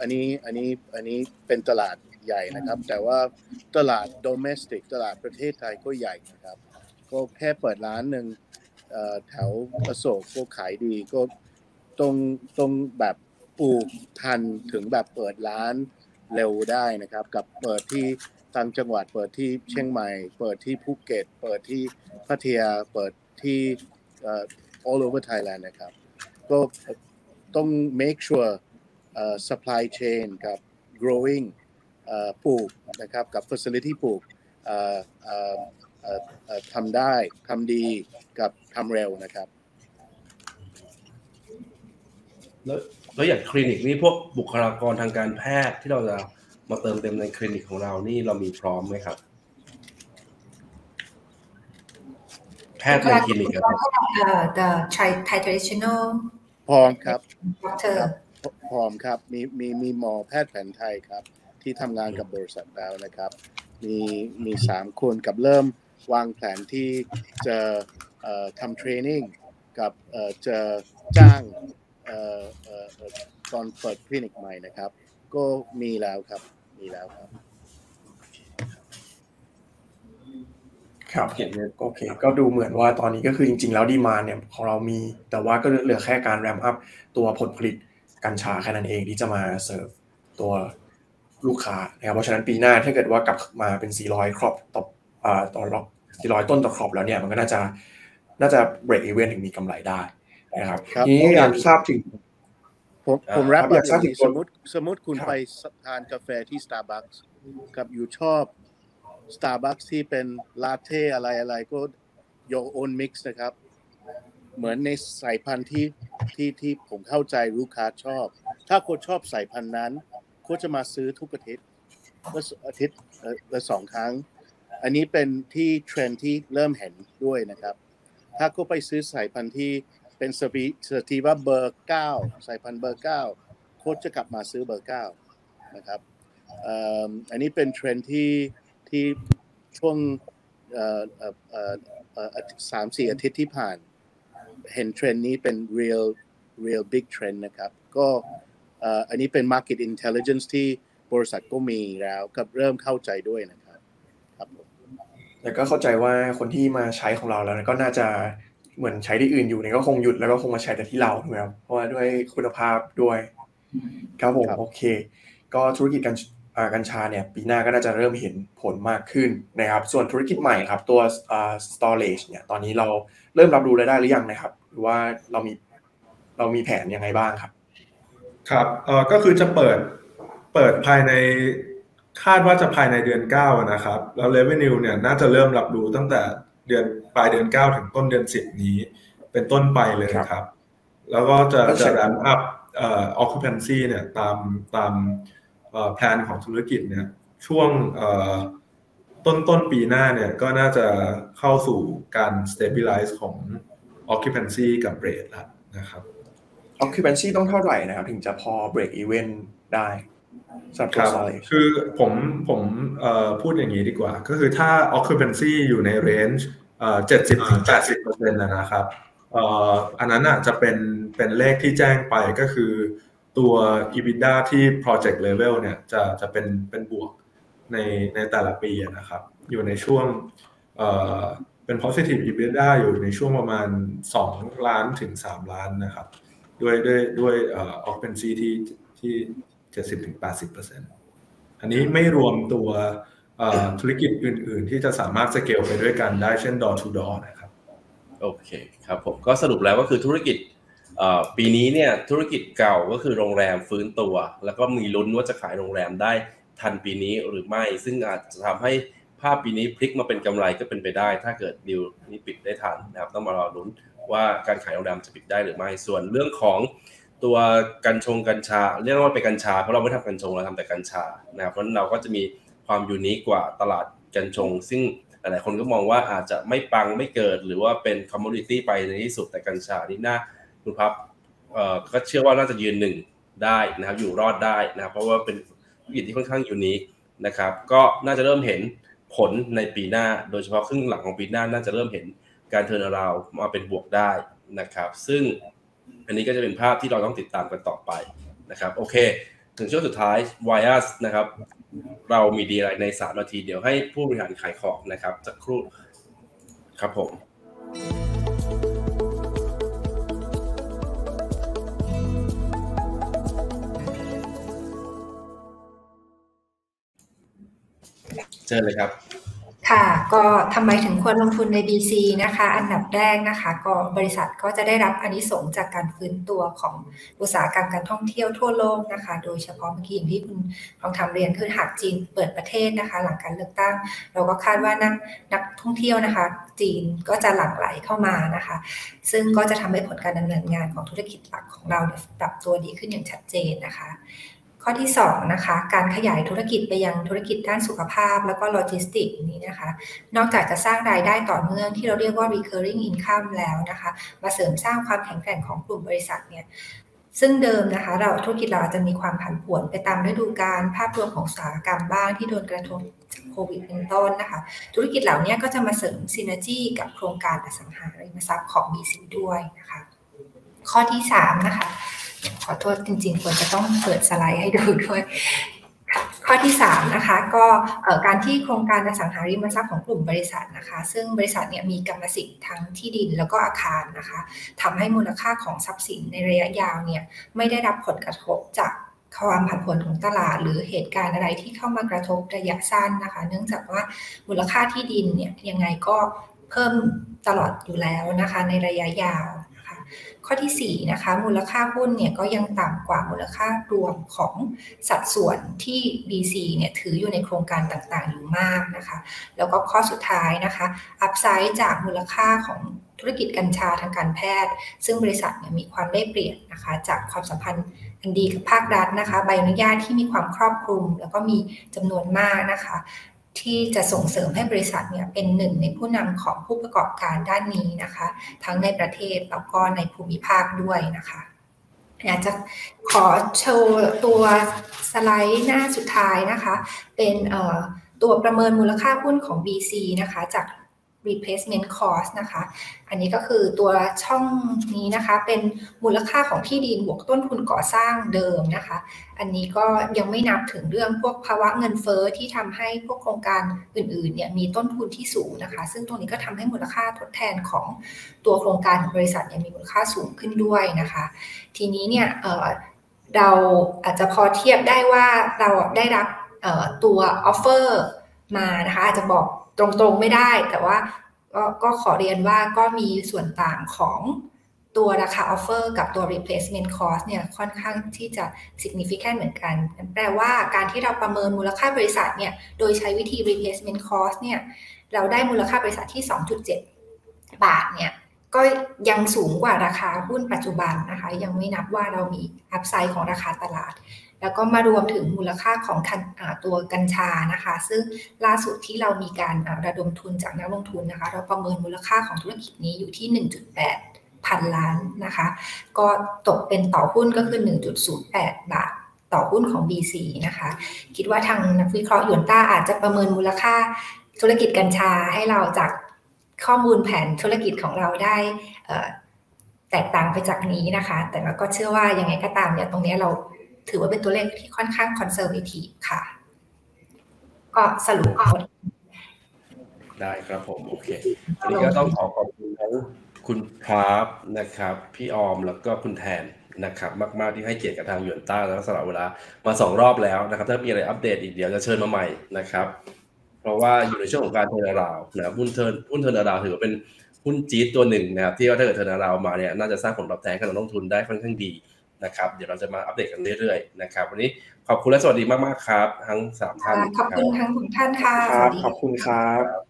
Speaker 5: อันนี้อันนี้อันนี้เป็นตลาดใหญ่นะครับ แต่ว่าตลาด domestic ตลาดประเทศไทยก็ใหญ่นะครับ ก็แค่เปิดร้านหนึ่งแถวอโศกก็ขายดีก็ตรงตรงแบบปลูกทันถึงแบบเปิดร้านเร็วได้นะครับ กับเปิดที่ต่างจังหวัดเปิดที่เชียงใหม่ เปิดที่ภูเก็ต เปิดที่พัทยาเปิดที่เอ่อ all over Thailand นะครับ ก็ ต้อง make sure เอ่อ supply chain กับ growing เอ่อปลูกนะครับกับ facility ปลูกเอ่อเอ่อเอ่อเอ่อทำได้ทำดีกับทำเร็วนะครับ
Speaker 2: แล้วแล้วอย่างคลินิกนี่พวกบุคลากรทางการแพทย์ที่เราจะมาเติมเต็มในคลินิกของเรานี่เรามีพร้อมไหมครับ แพทย์ในคลินิกอะครับ
Speaker 3: เอ่อ the Thai Thai traditional
Speaker 5: พร้อมครับ
Speaker 3: doctor
Speaker 5: พร้อมครับมีมีมีหมอแพทย์แผนไทยครับ ที่ทำงานกับบริษัทแล้วนะครับ มีมีสามคนกับเริ่มวางแผนที่จะเอ่อทำเทรนนิ่งกับเอ่อจะจ้างเอ่อเอ่อเอ่อตอนเปิดคลินิกใหม่นะครับ ก็มีแล้วครับ มีแล้วครับ
Speaker 1: ครับ
Speaker 2: เห็นเนี่ย
Speaker 1: โอเค ก็ดูเหมือนว่าตอนนี้ก็คือจริง ๆ แล้วดีมาเนี่ยของเรามีแต่ว่าก็เหลือแค่การแรมอัพตัวผลผลิตกัญชาแค่นั้นเองที่จะมาเสิร์ฟตัวลูกค้านะครับเพราะฉะนั้นปีหน้าถ้าเกิดว่ากลับมาเป็น 400 ครอบต่ออ่าต่อรอบ400 ต้นต่อครอบแล้วเนี่ยมันก็น่าจะน่าจะ break even ถึงมีกำไรได้นะครับ
Speaker 5: ครับ
Speaker 1: ทีนี้อยากทราบถึง
Speaker 5: ผม
Speaker 2: อ่า
Speaker 5: ผมรับ
Speaker 1: ครับอยากทราบถึง
Speaker 5: สมมติสมมติคุณ
Speaker 1: ครับ
Speaker 5: ไปทานกาแฟที่ Starbucks กับอยู่ชอบ Starbucks ที่เป็นลาเต้อะไรอะไรก็ your own mix นะครับ เหมือนในสายพันธุ์ที่ที่ที่ผมเข้าใจลูกค้าชอบ ถ้าคนชอบสายพันธุ์นั้นก็จะมาซื้อทุกอาทิตย์ละอาทิตย์ละสองครั้ง อันนี้เป็นที่เทรนด์ที่เริ่มเห็นด้วยนะครับ ถ้าก็ไปซื้อสายพันธุ์ที่เป็นสปีสตีว่าเบอร์เก้าสายพันธุ์เบอร์เก้าโค้ชจะกลับมาซื้อเบอร์เก้านะครับอันนี้เป็นเทรนด์ที่ ที่ช่วงเอ่อเอ่อเอ่อเอ่อสามสี่อาทิตย์ที่ผ่าน เห็นเทรนด์นี้เป็น real real big trend นะครับ ก็เอ่ออันนี้เป็น market intelligence ที่บริษัทก็มีแล้วกับเริ่มเข้าใจด้วยนะครับครับผม
Speaker 1: แล้วก็เข้าใจว่าคนที่มาใช้ของเราแล้วก็น่าจะเหมือนใช้ที่อื่นอยู่เนี่ยก็คงหยุดแล้วก็คงมาใช้แต่ที่เราถูกไหมครับเพราะว่าด้วยคุณภาพด้วย ครับผม
Speaker 5: ครับ
Speaker 1: โอเค ก็ธุรกิจกัญอ่า กัญชาเนี่ยปีหน้าก็น่าจะเริ่มเห็นผลมากขึ้นนะครับ ส่วนธุรกิจใหม่ครับ ตัวอ่า storage เนี่ยตอนนี้เราเริ่มรับรู้รายได้หรือยังนะครับ หรือว่าเรามีเรามีแผนยังไงบ้างครับ
Speaker 4: ครับเออก็คือจะเปิดเปิดภายในคาดว่าจะภายในเดือน9อะนะครับ แล้ว revenue เนี่ยน่าจะเริ่มรับรู้ตั้งแต่เดือนปลายเดือน 9 ถึงต้นเดือน 10 นี้ เป็นต้นไปเลยครับ แล้วก็จะ
Speaker 1: แล้วใช้
Speaker 4: จะ ramp up เอ่อ occupancy เนี่ยตามตามเอ่อ แผนของธุรกิจเนี่ยช่วงเอ่อต้นต้นปีหน้าเนี่ยก็น่าจะเข้าสู่การ stabilize ของ occupancy กับ rate แล้วนะครับ
Speaker 1: occupancy ต้องเท่าไหร่นะครับ ถึงจะพอ break even ได้สำหรับ
Speaker 4: ค
Speaker 1: ตัว
Speaker 4: รับ
Speaker 1: storage
Speaker 4: คือผมผมเอ่อพูดอย่างนี้ดีกว่า ก็คือถ้า occupancy อยู่ใน range เอ่อ70ถึง80เปอร์เซ็นต์นะครับเอ่ออันนั้นอะจะเป็นเป็นเลขที่แจ้งไปก็คือ ตัว EBITDA ที่ project level เนี่ยจะจะเป็นเป็นบวกในในแต่ละปีนะครับ อยู่ในช่วงเอ่อเป็น positive EBITDA อยู่ในช่วงประมาณ 2 ล้านถึง 3 ล้านนะครับ ด้วยด้วยด้วยเอ่อ occupancy ที่ที่ 70-80%อันนี้ไม่รวมตัวธุรกิจอื่น ๆ ที่จะสามารถสเกลไปด้วยกันได้เช่น door to door นะครับ
Speaker 2: โอเคครับผมก็สรุปแล้วก็คือธุรกิจ ปีนี้เนี่ยธุรกิจเก่าก็คือโรงแรมฟื้นตัว แล้วก็มีลุ้นว่าจะขายโรงแรมได้ทันปีนี้หรือไม่ ซึ่งอาจจะทำให้ภาพปีนี้พลิกมาเป็นกำไรก็เป็นไปได้ ถ้าเกิดดีลนี้ปิดได้ทันนะครับต้องมารอลุ้นว่าการขายโรงแรมจะปิดได้หรือไม่ ส่วนเรื่องของตัวกัญชงกัญชา เรียกว่าเป็นกัญชาเพราะเราไม่ทำกัญชงเราทำแต่กัญชานะครับเพราะนั้นเราก็จะมีความ unique กว่าตลาดกัญชง ซึ่งหลายๆคนก็มองว่าอาจจะไม่ปังไม่เกิด หรือว่าเป็น commodity ไปในที่สุดแต่กัญชานี่น่า คุณพับเอ่อก็เชื่อว่าน่าจะยืนหนึ่งได้นะครับอยู่รอดได้นะครับ เพราะว่าเป็นธุรกิจที่ค่อนข้าง unique นะครับ ก็น่าจะเริ่มเห็นผลในปีหน้า โดยเฉพาะครึ่งหลังของปีหน้าน่าจะเริ่มเห็นการ turnaround มาเป็นบวกได้นะครับ ซึ่งอันนี้ก็จะเป็นภาพที่เราต้องติดตามกันต่อไปนะครับ โอเค ถึงช่วงสุดท้าย w i ัสนะครับ เรามีดีอะไรใน 3 นาที เดี๋ยวให้ผู้บริหารขายของนะครับสักครู่ครับผม เชิญเลยครับ
Speaker 3: ค่ะ ก็ทำไมถึงควรลงทุนใน BC นะคะ อันดับแรกนะคะ ก็บริษัทก็จะได้รับอานิสงส์จากการฟื้นตัวของอุตสาหกรรมการท่องเที่ยวทั่วโลกนะคะ โดยเฉพาะเมื่อกี้อย่างที่คุณทองทำเรียนคือหากจีนเปิดประเทศนะคะ หลังการเลือกตั้ง เราก็คาดว่านักนักท่องเที่ยวนะคะ จีนก็จะหลั่งไหลเข้ามานะคะ ซึ่งก็จะทำให้ผลการดำเนินงานของธุรกิจหลักของเราปรับตัวดีขึ้นอย่างชัดเจนนะคะ ข้อที่2นะคะการขยายธุรกิจไปยังธุรกิจด้านสุขภาพ แล้วก็โลจิสติกส์นี้นะคะ นอกจากจะสร้างรายได้ต่อเนื่องที่เราเรียกว่า recurring income แล้วนะคะ มาเสริมสร้างความแข็งแกร่งของกลุ่มบริษัทเนี่ยซึ่งเดิมนะคะ เราธุรกิจเราอาจจะมีความผันผวนไปตามฤดูกาลภาพรวมของอุตสาหกรรมบ้างที่โดนกระทบจากโควิดเป็นต้นนะคะ ธุรกิจเหล่านี้ก็จะมาเสริมซินเนจีกับโครงการอสังหาริมทรัพย์ของ BC ด้วยนะคะ ข้อที่3นะคะ ขอโทษจริงๆ ควรจะต้องเปิดสไลด์ให้ดูด้วย ข้อที่3นะคะก็การที่โครงการอสังหาริมทรัพย์ของกลุ่มบริษัทนะคะ ซึ่งบริษัทเนี่ยมีกรรมสิทธิ์ทั้งที่ดินแล้วก็อาคารนะคะทำให้มูลค่าของทรัพย์สินในระยะยาวเนี่ยไม่ได้รับผลกระทบจากความผันผวนของตลาดหรือเหตุการณ์อะไรที่เข้ามากระทบระยะสั้นนะคะ เนื่องจากว่ามูลค่าที่ดินเนี่ยยังไงก็เพิ่มตลอดอยู่แล้วนะคะ ในระยะยาว ข้อที่4นะคะมูลค่าหุ้นเนี่ยก็ยังต่ำกว่ามูลค่ารวมของสัดส่วนที่ BC เนี่ยถืออยู่ในโครงการต่างๆอยู่มากนะคะ แล้วก็ข้อสุดท้ายนะคะอัพไซด์จากมูลค่าของธุรกิจกัญชาทางการแพทย์ ซึ่งบริษัทเนี่ยมีความได้เปรียบนะคะ จากความสัมพันธ์อันดีกับภาครัฐนะคะ ใบอนุญาตที่มีความครอบคลุม แล้วก็มีจำนวนมากนะคะ ที่จะส่งเสริมให้บริษัทเนี่ยเป็นหนึ่งในผู้นำของผู้ประกอบการด้านนี้นะคะ ทั้งในประเทศแล้วก็ในภูมิภาคด้วยนะคะอยากจะขอโชว์ตัวสไลด์หน้าสุดท้ายนะคะ เป็นตัวประเมินมูลค่าหุ้นของ BC นะคะ จาก replacement cost นะคะ อันนี้ก็คือตัวช่องนี้นะคะ เป็นมูลค่าของที่ดินบวกต้นทุนก่อสร้างเดิมนะคะ อันนี้ก็ยังไม่นับถึงเรื่องพวกภาวะเงินเฟ้อที่ทำให้พวกโครงการอื่นๆเนี่ยมีต้นทุนที่สูงนะคะ ซึ่งตรงนี้ก็ทำให้มูลค่าทดแทนของตัวโครงการของบริษัทเนี่ยมีมูลค่าสูงขึ้นด้วยนะคะ ทีนี้เนี่ยเเราอาจจะพอเทียบได้ว่าเราได้รับตัว offer มานะคะอาจจะบอก ตรงๆไม่ได้ แต่ว่าก็ก็ขอเรียนว่าก็มีส่วนต่างของตัวราคา offer กับตัว replacement cost เนี่ยค่อนข้างที่จะ significant เหมือนกันนั่นแปลว่าการที่เราประเมินมูลค่าบริษัทเนี่ยโดยใช้วิธี replacement cost เนี่ยเราได้มูลค่าบริษัทที่ 2.7 บาทเนี่ยก็ยังสูงกว่าราคาหุ้นปัจจุบันนะคะ ยังไม่นับว่าเรามีอัพไซด์ของราคาตลาด แล้วก็มารวมถึงมูลค่าของตัวกัญชานะคะ ซึ่งล่าสุดที่เรามีการระดมทุนจากนักลงทุนนะคะ เราประเมินมูลค่าของธุรกิจนี้อยู่ที่ 1.8 พันล้านนะคะ ก็ตกเป็นต่อหุ้นก็คือ 1.08 บาทต่อหุ้นของ BC นะคะ คิดว่าทางนักวิเคราะห์ยวนต้าอาจจะประเมินมูลค่าธุรกิจกัญชาให้เราจากข้อมูลแผนธุรกิจของเราได้แตกต่างไปจากนี้นะคะ แต่เราก็เชื่อว่ายังไงก็ตามเนี่ยตรงนี้เรา ถือว่าเป็นตัวเลขที่ค่อนข้าง conservative ค่ะ ก็สรุปหมด
Speaker 2: ได้ครับผม โอเควันนี้ก็ต้องขอขอบคุณทั้งคุณพาร์ฟนะครับ พี่ออมแล้วก็คุณแทนนะครับ มาก ๆ ที่ให้เกียรติกับทางหยวนต้าแล้วสละเวลามาสองรอบแล้วนะครับ ถ้ามีอะไรอัปเดตอีกเดี๋ยวจะเชิญมาใหม่นะครับ เพราะว่าอยู่ในช่วงของการ turnaround นะครับหุ้น turn หุ้น turnaround ถือว่าเป็นหุ้นจี๊ดตัวหนึ่งนะครับที่ว่าถ้าเกิด turnaround มาเนี่ยน่าจะสร้างผลตอบแทนให้กับนักลงทุนได้ค่อนข้างดี นะครับเดี๋ยวเราจะมาอัปเดตกันเรื่อยๆนะครับวันนี้ขอบคุณและสวัสดีมากๆครับ ทั้งสามท่าน
Speaker 3: ขอบคุณค
Speaker 2: รับ
Speaker 3: ทั้งทุกท่านค่ะ สวัสดี
Speaker 1: ขอบคุณครับ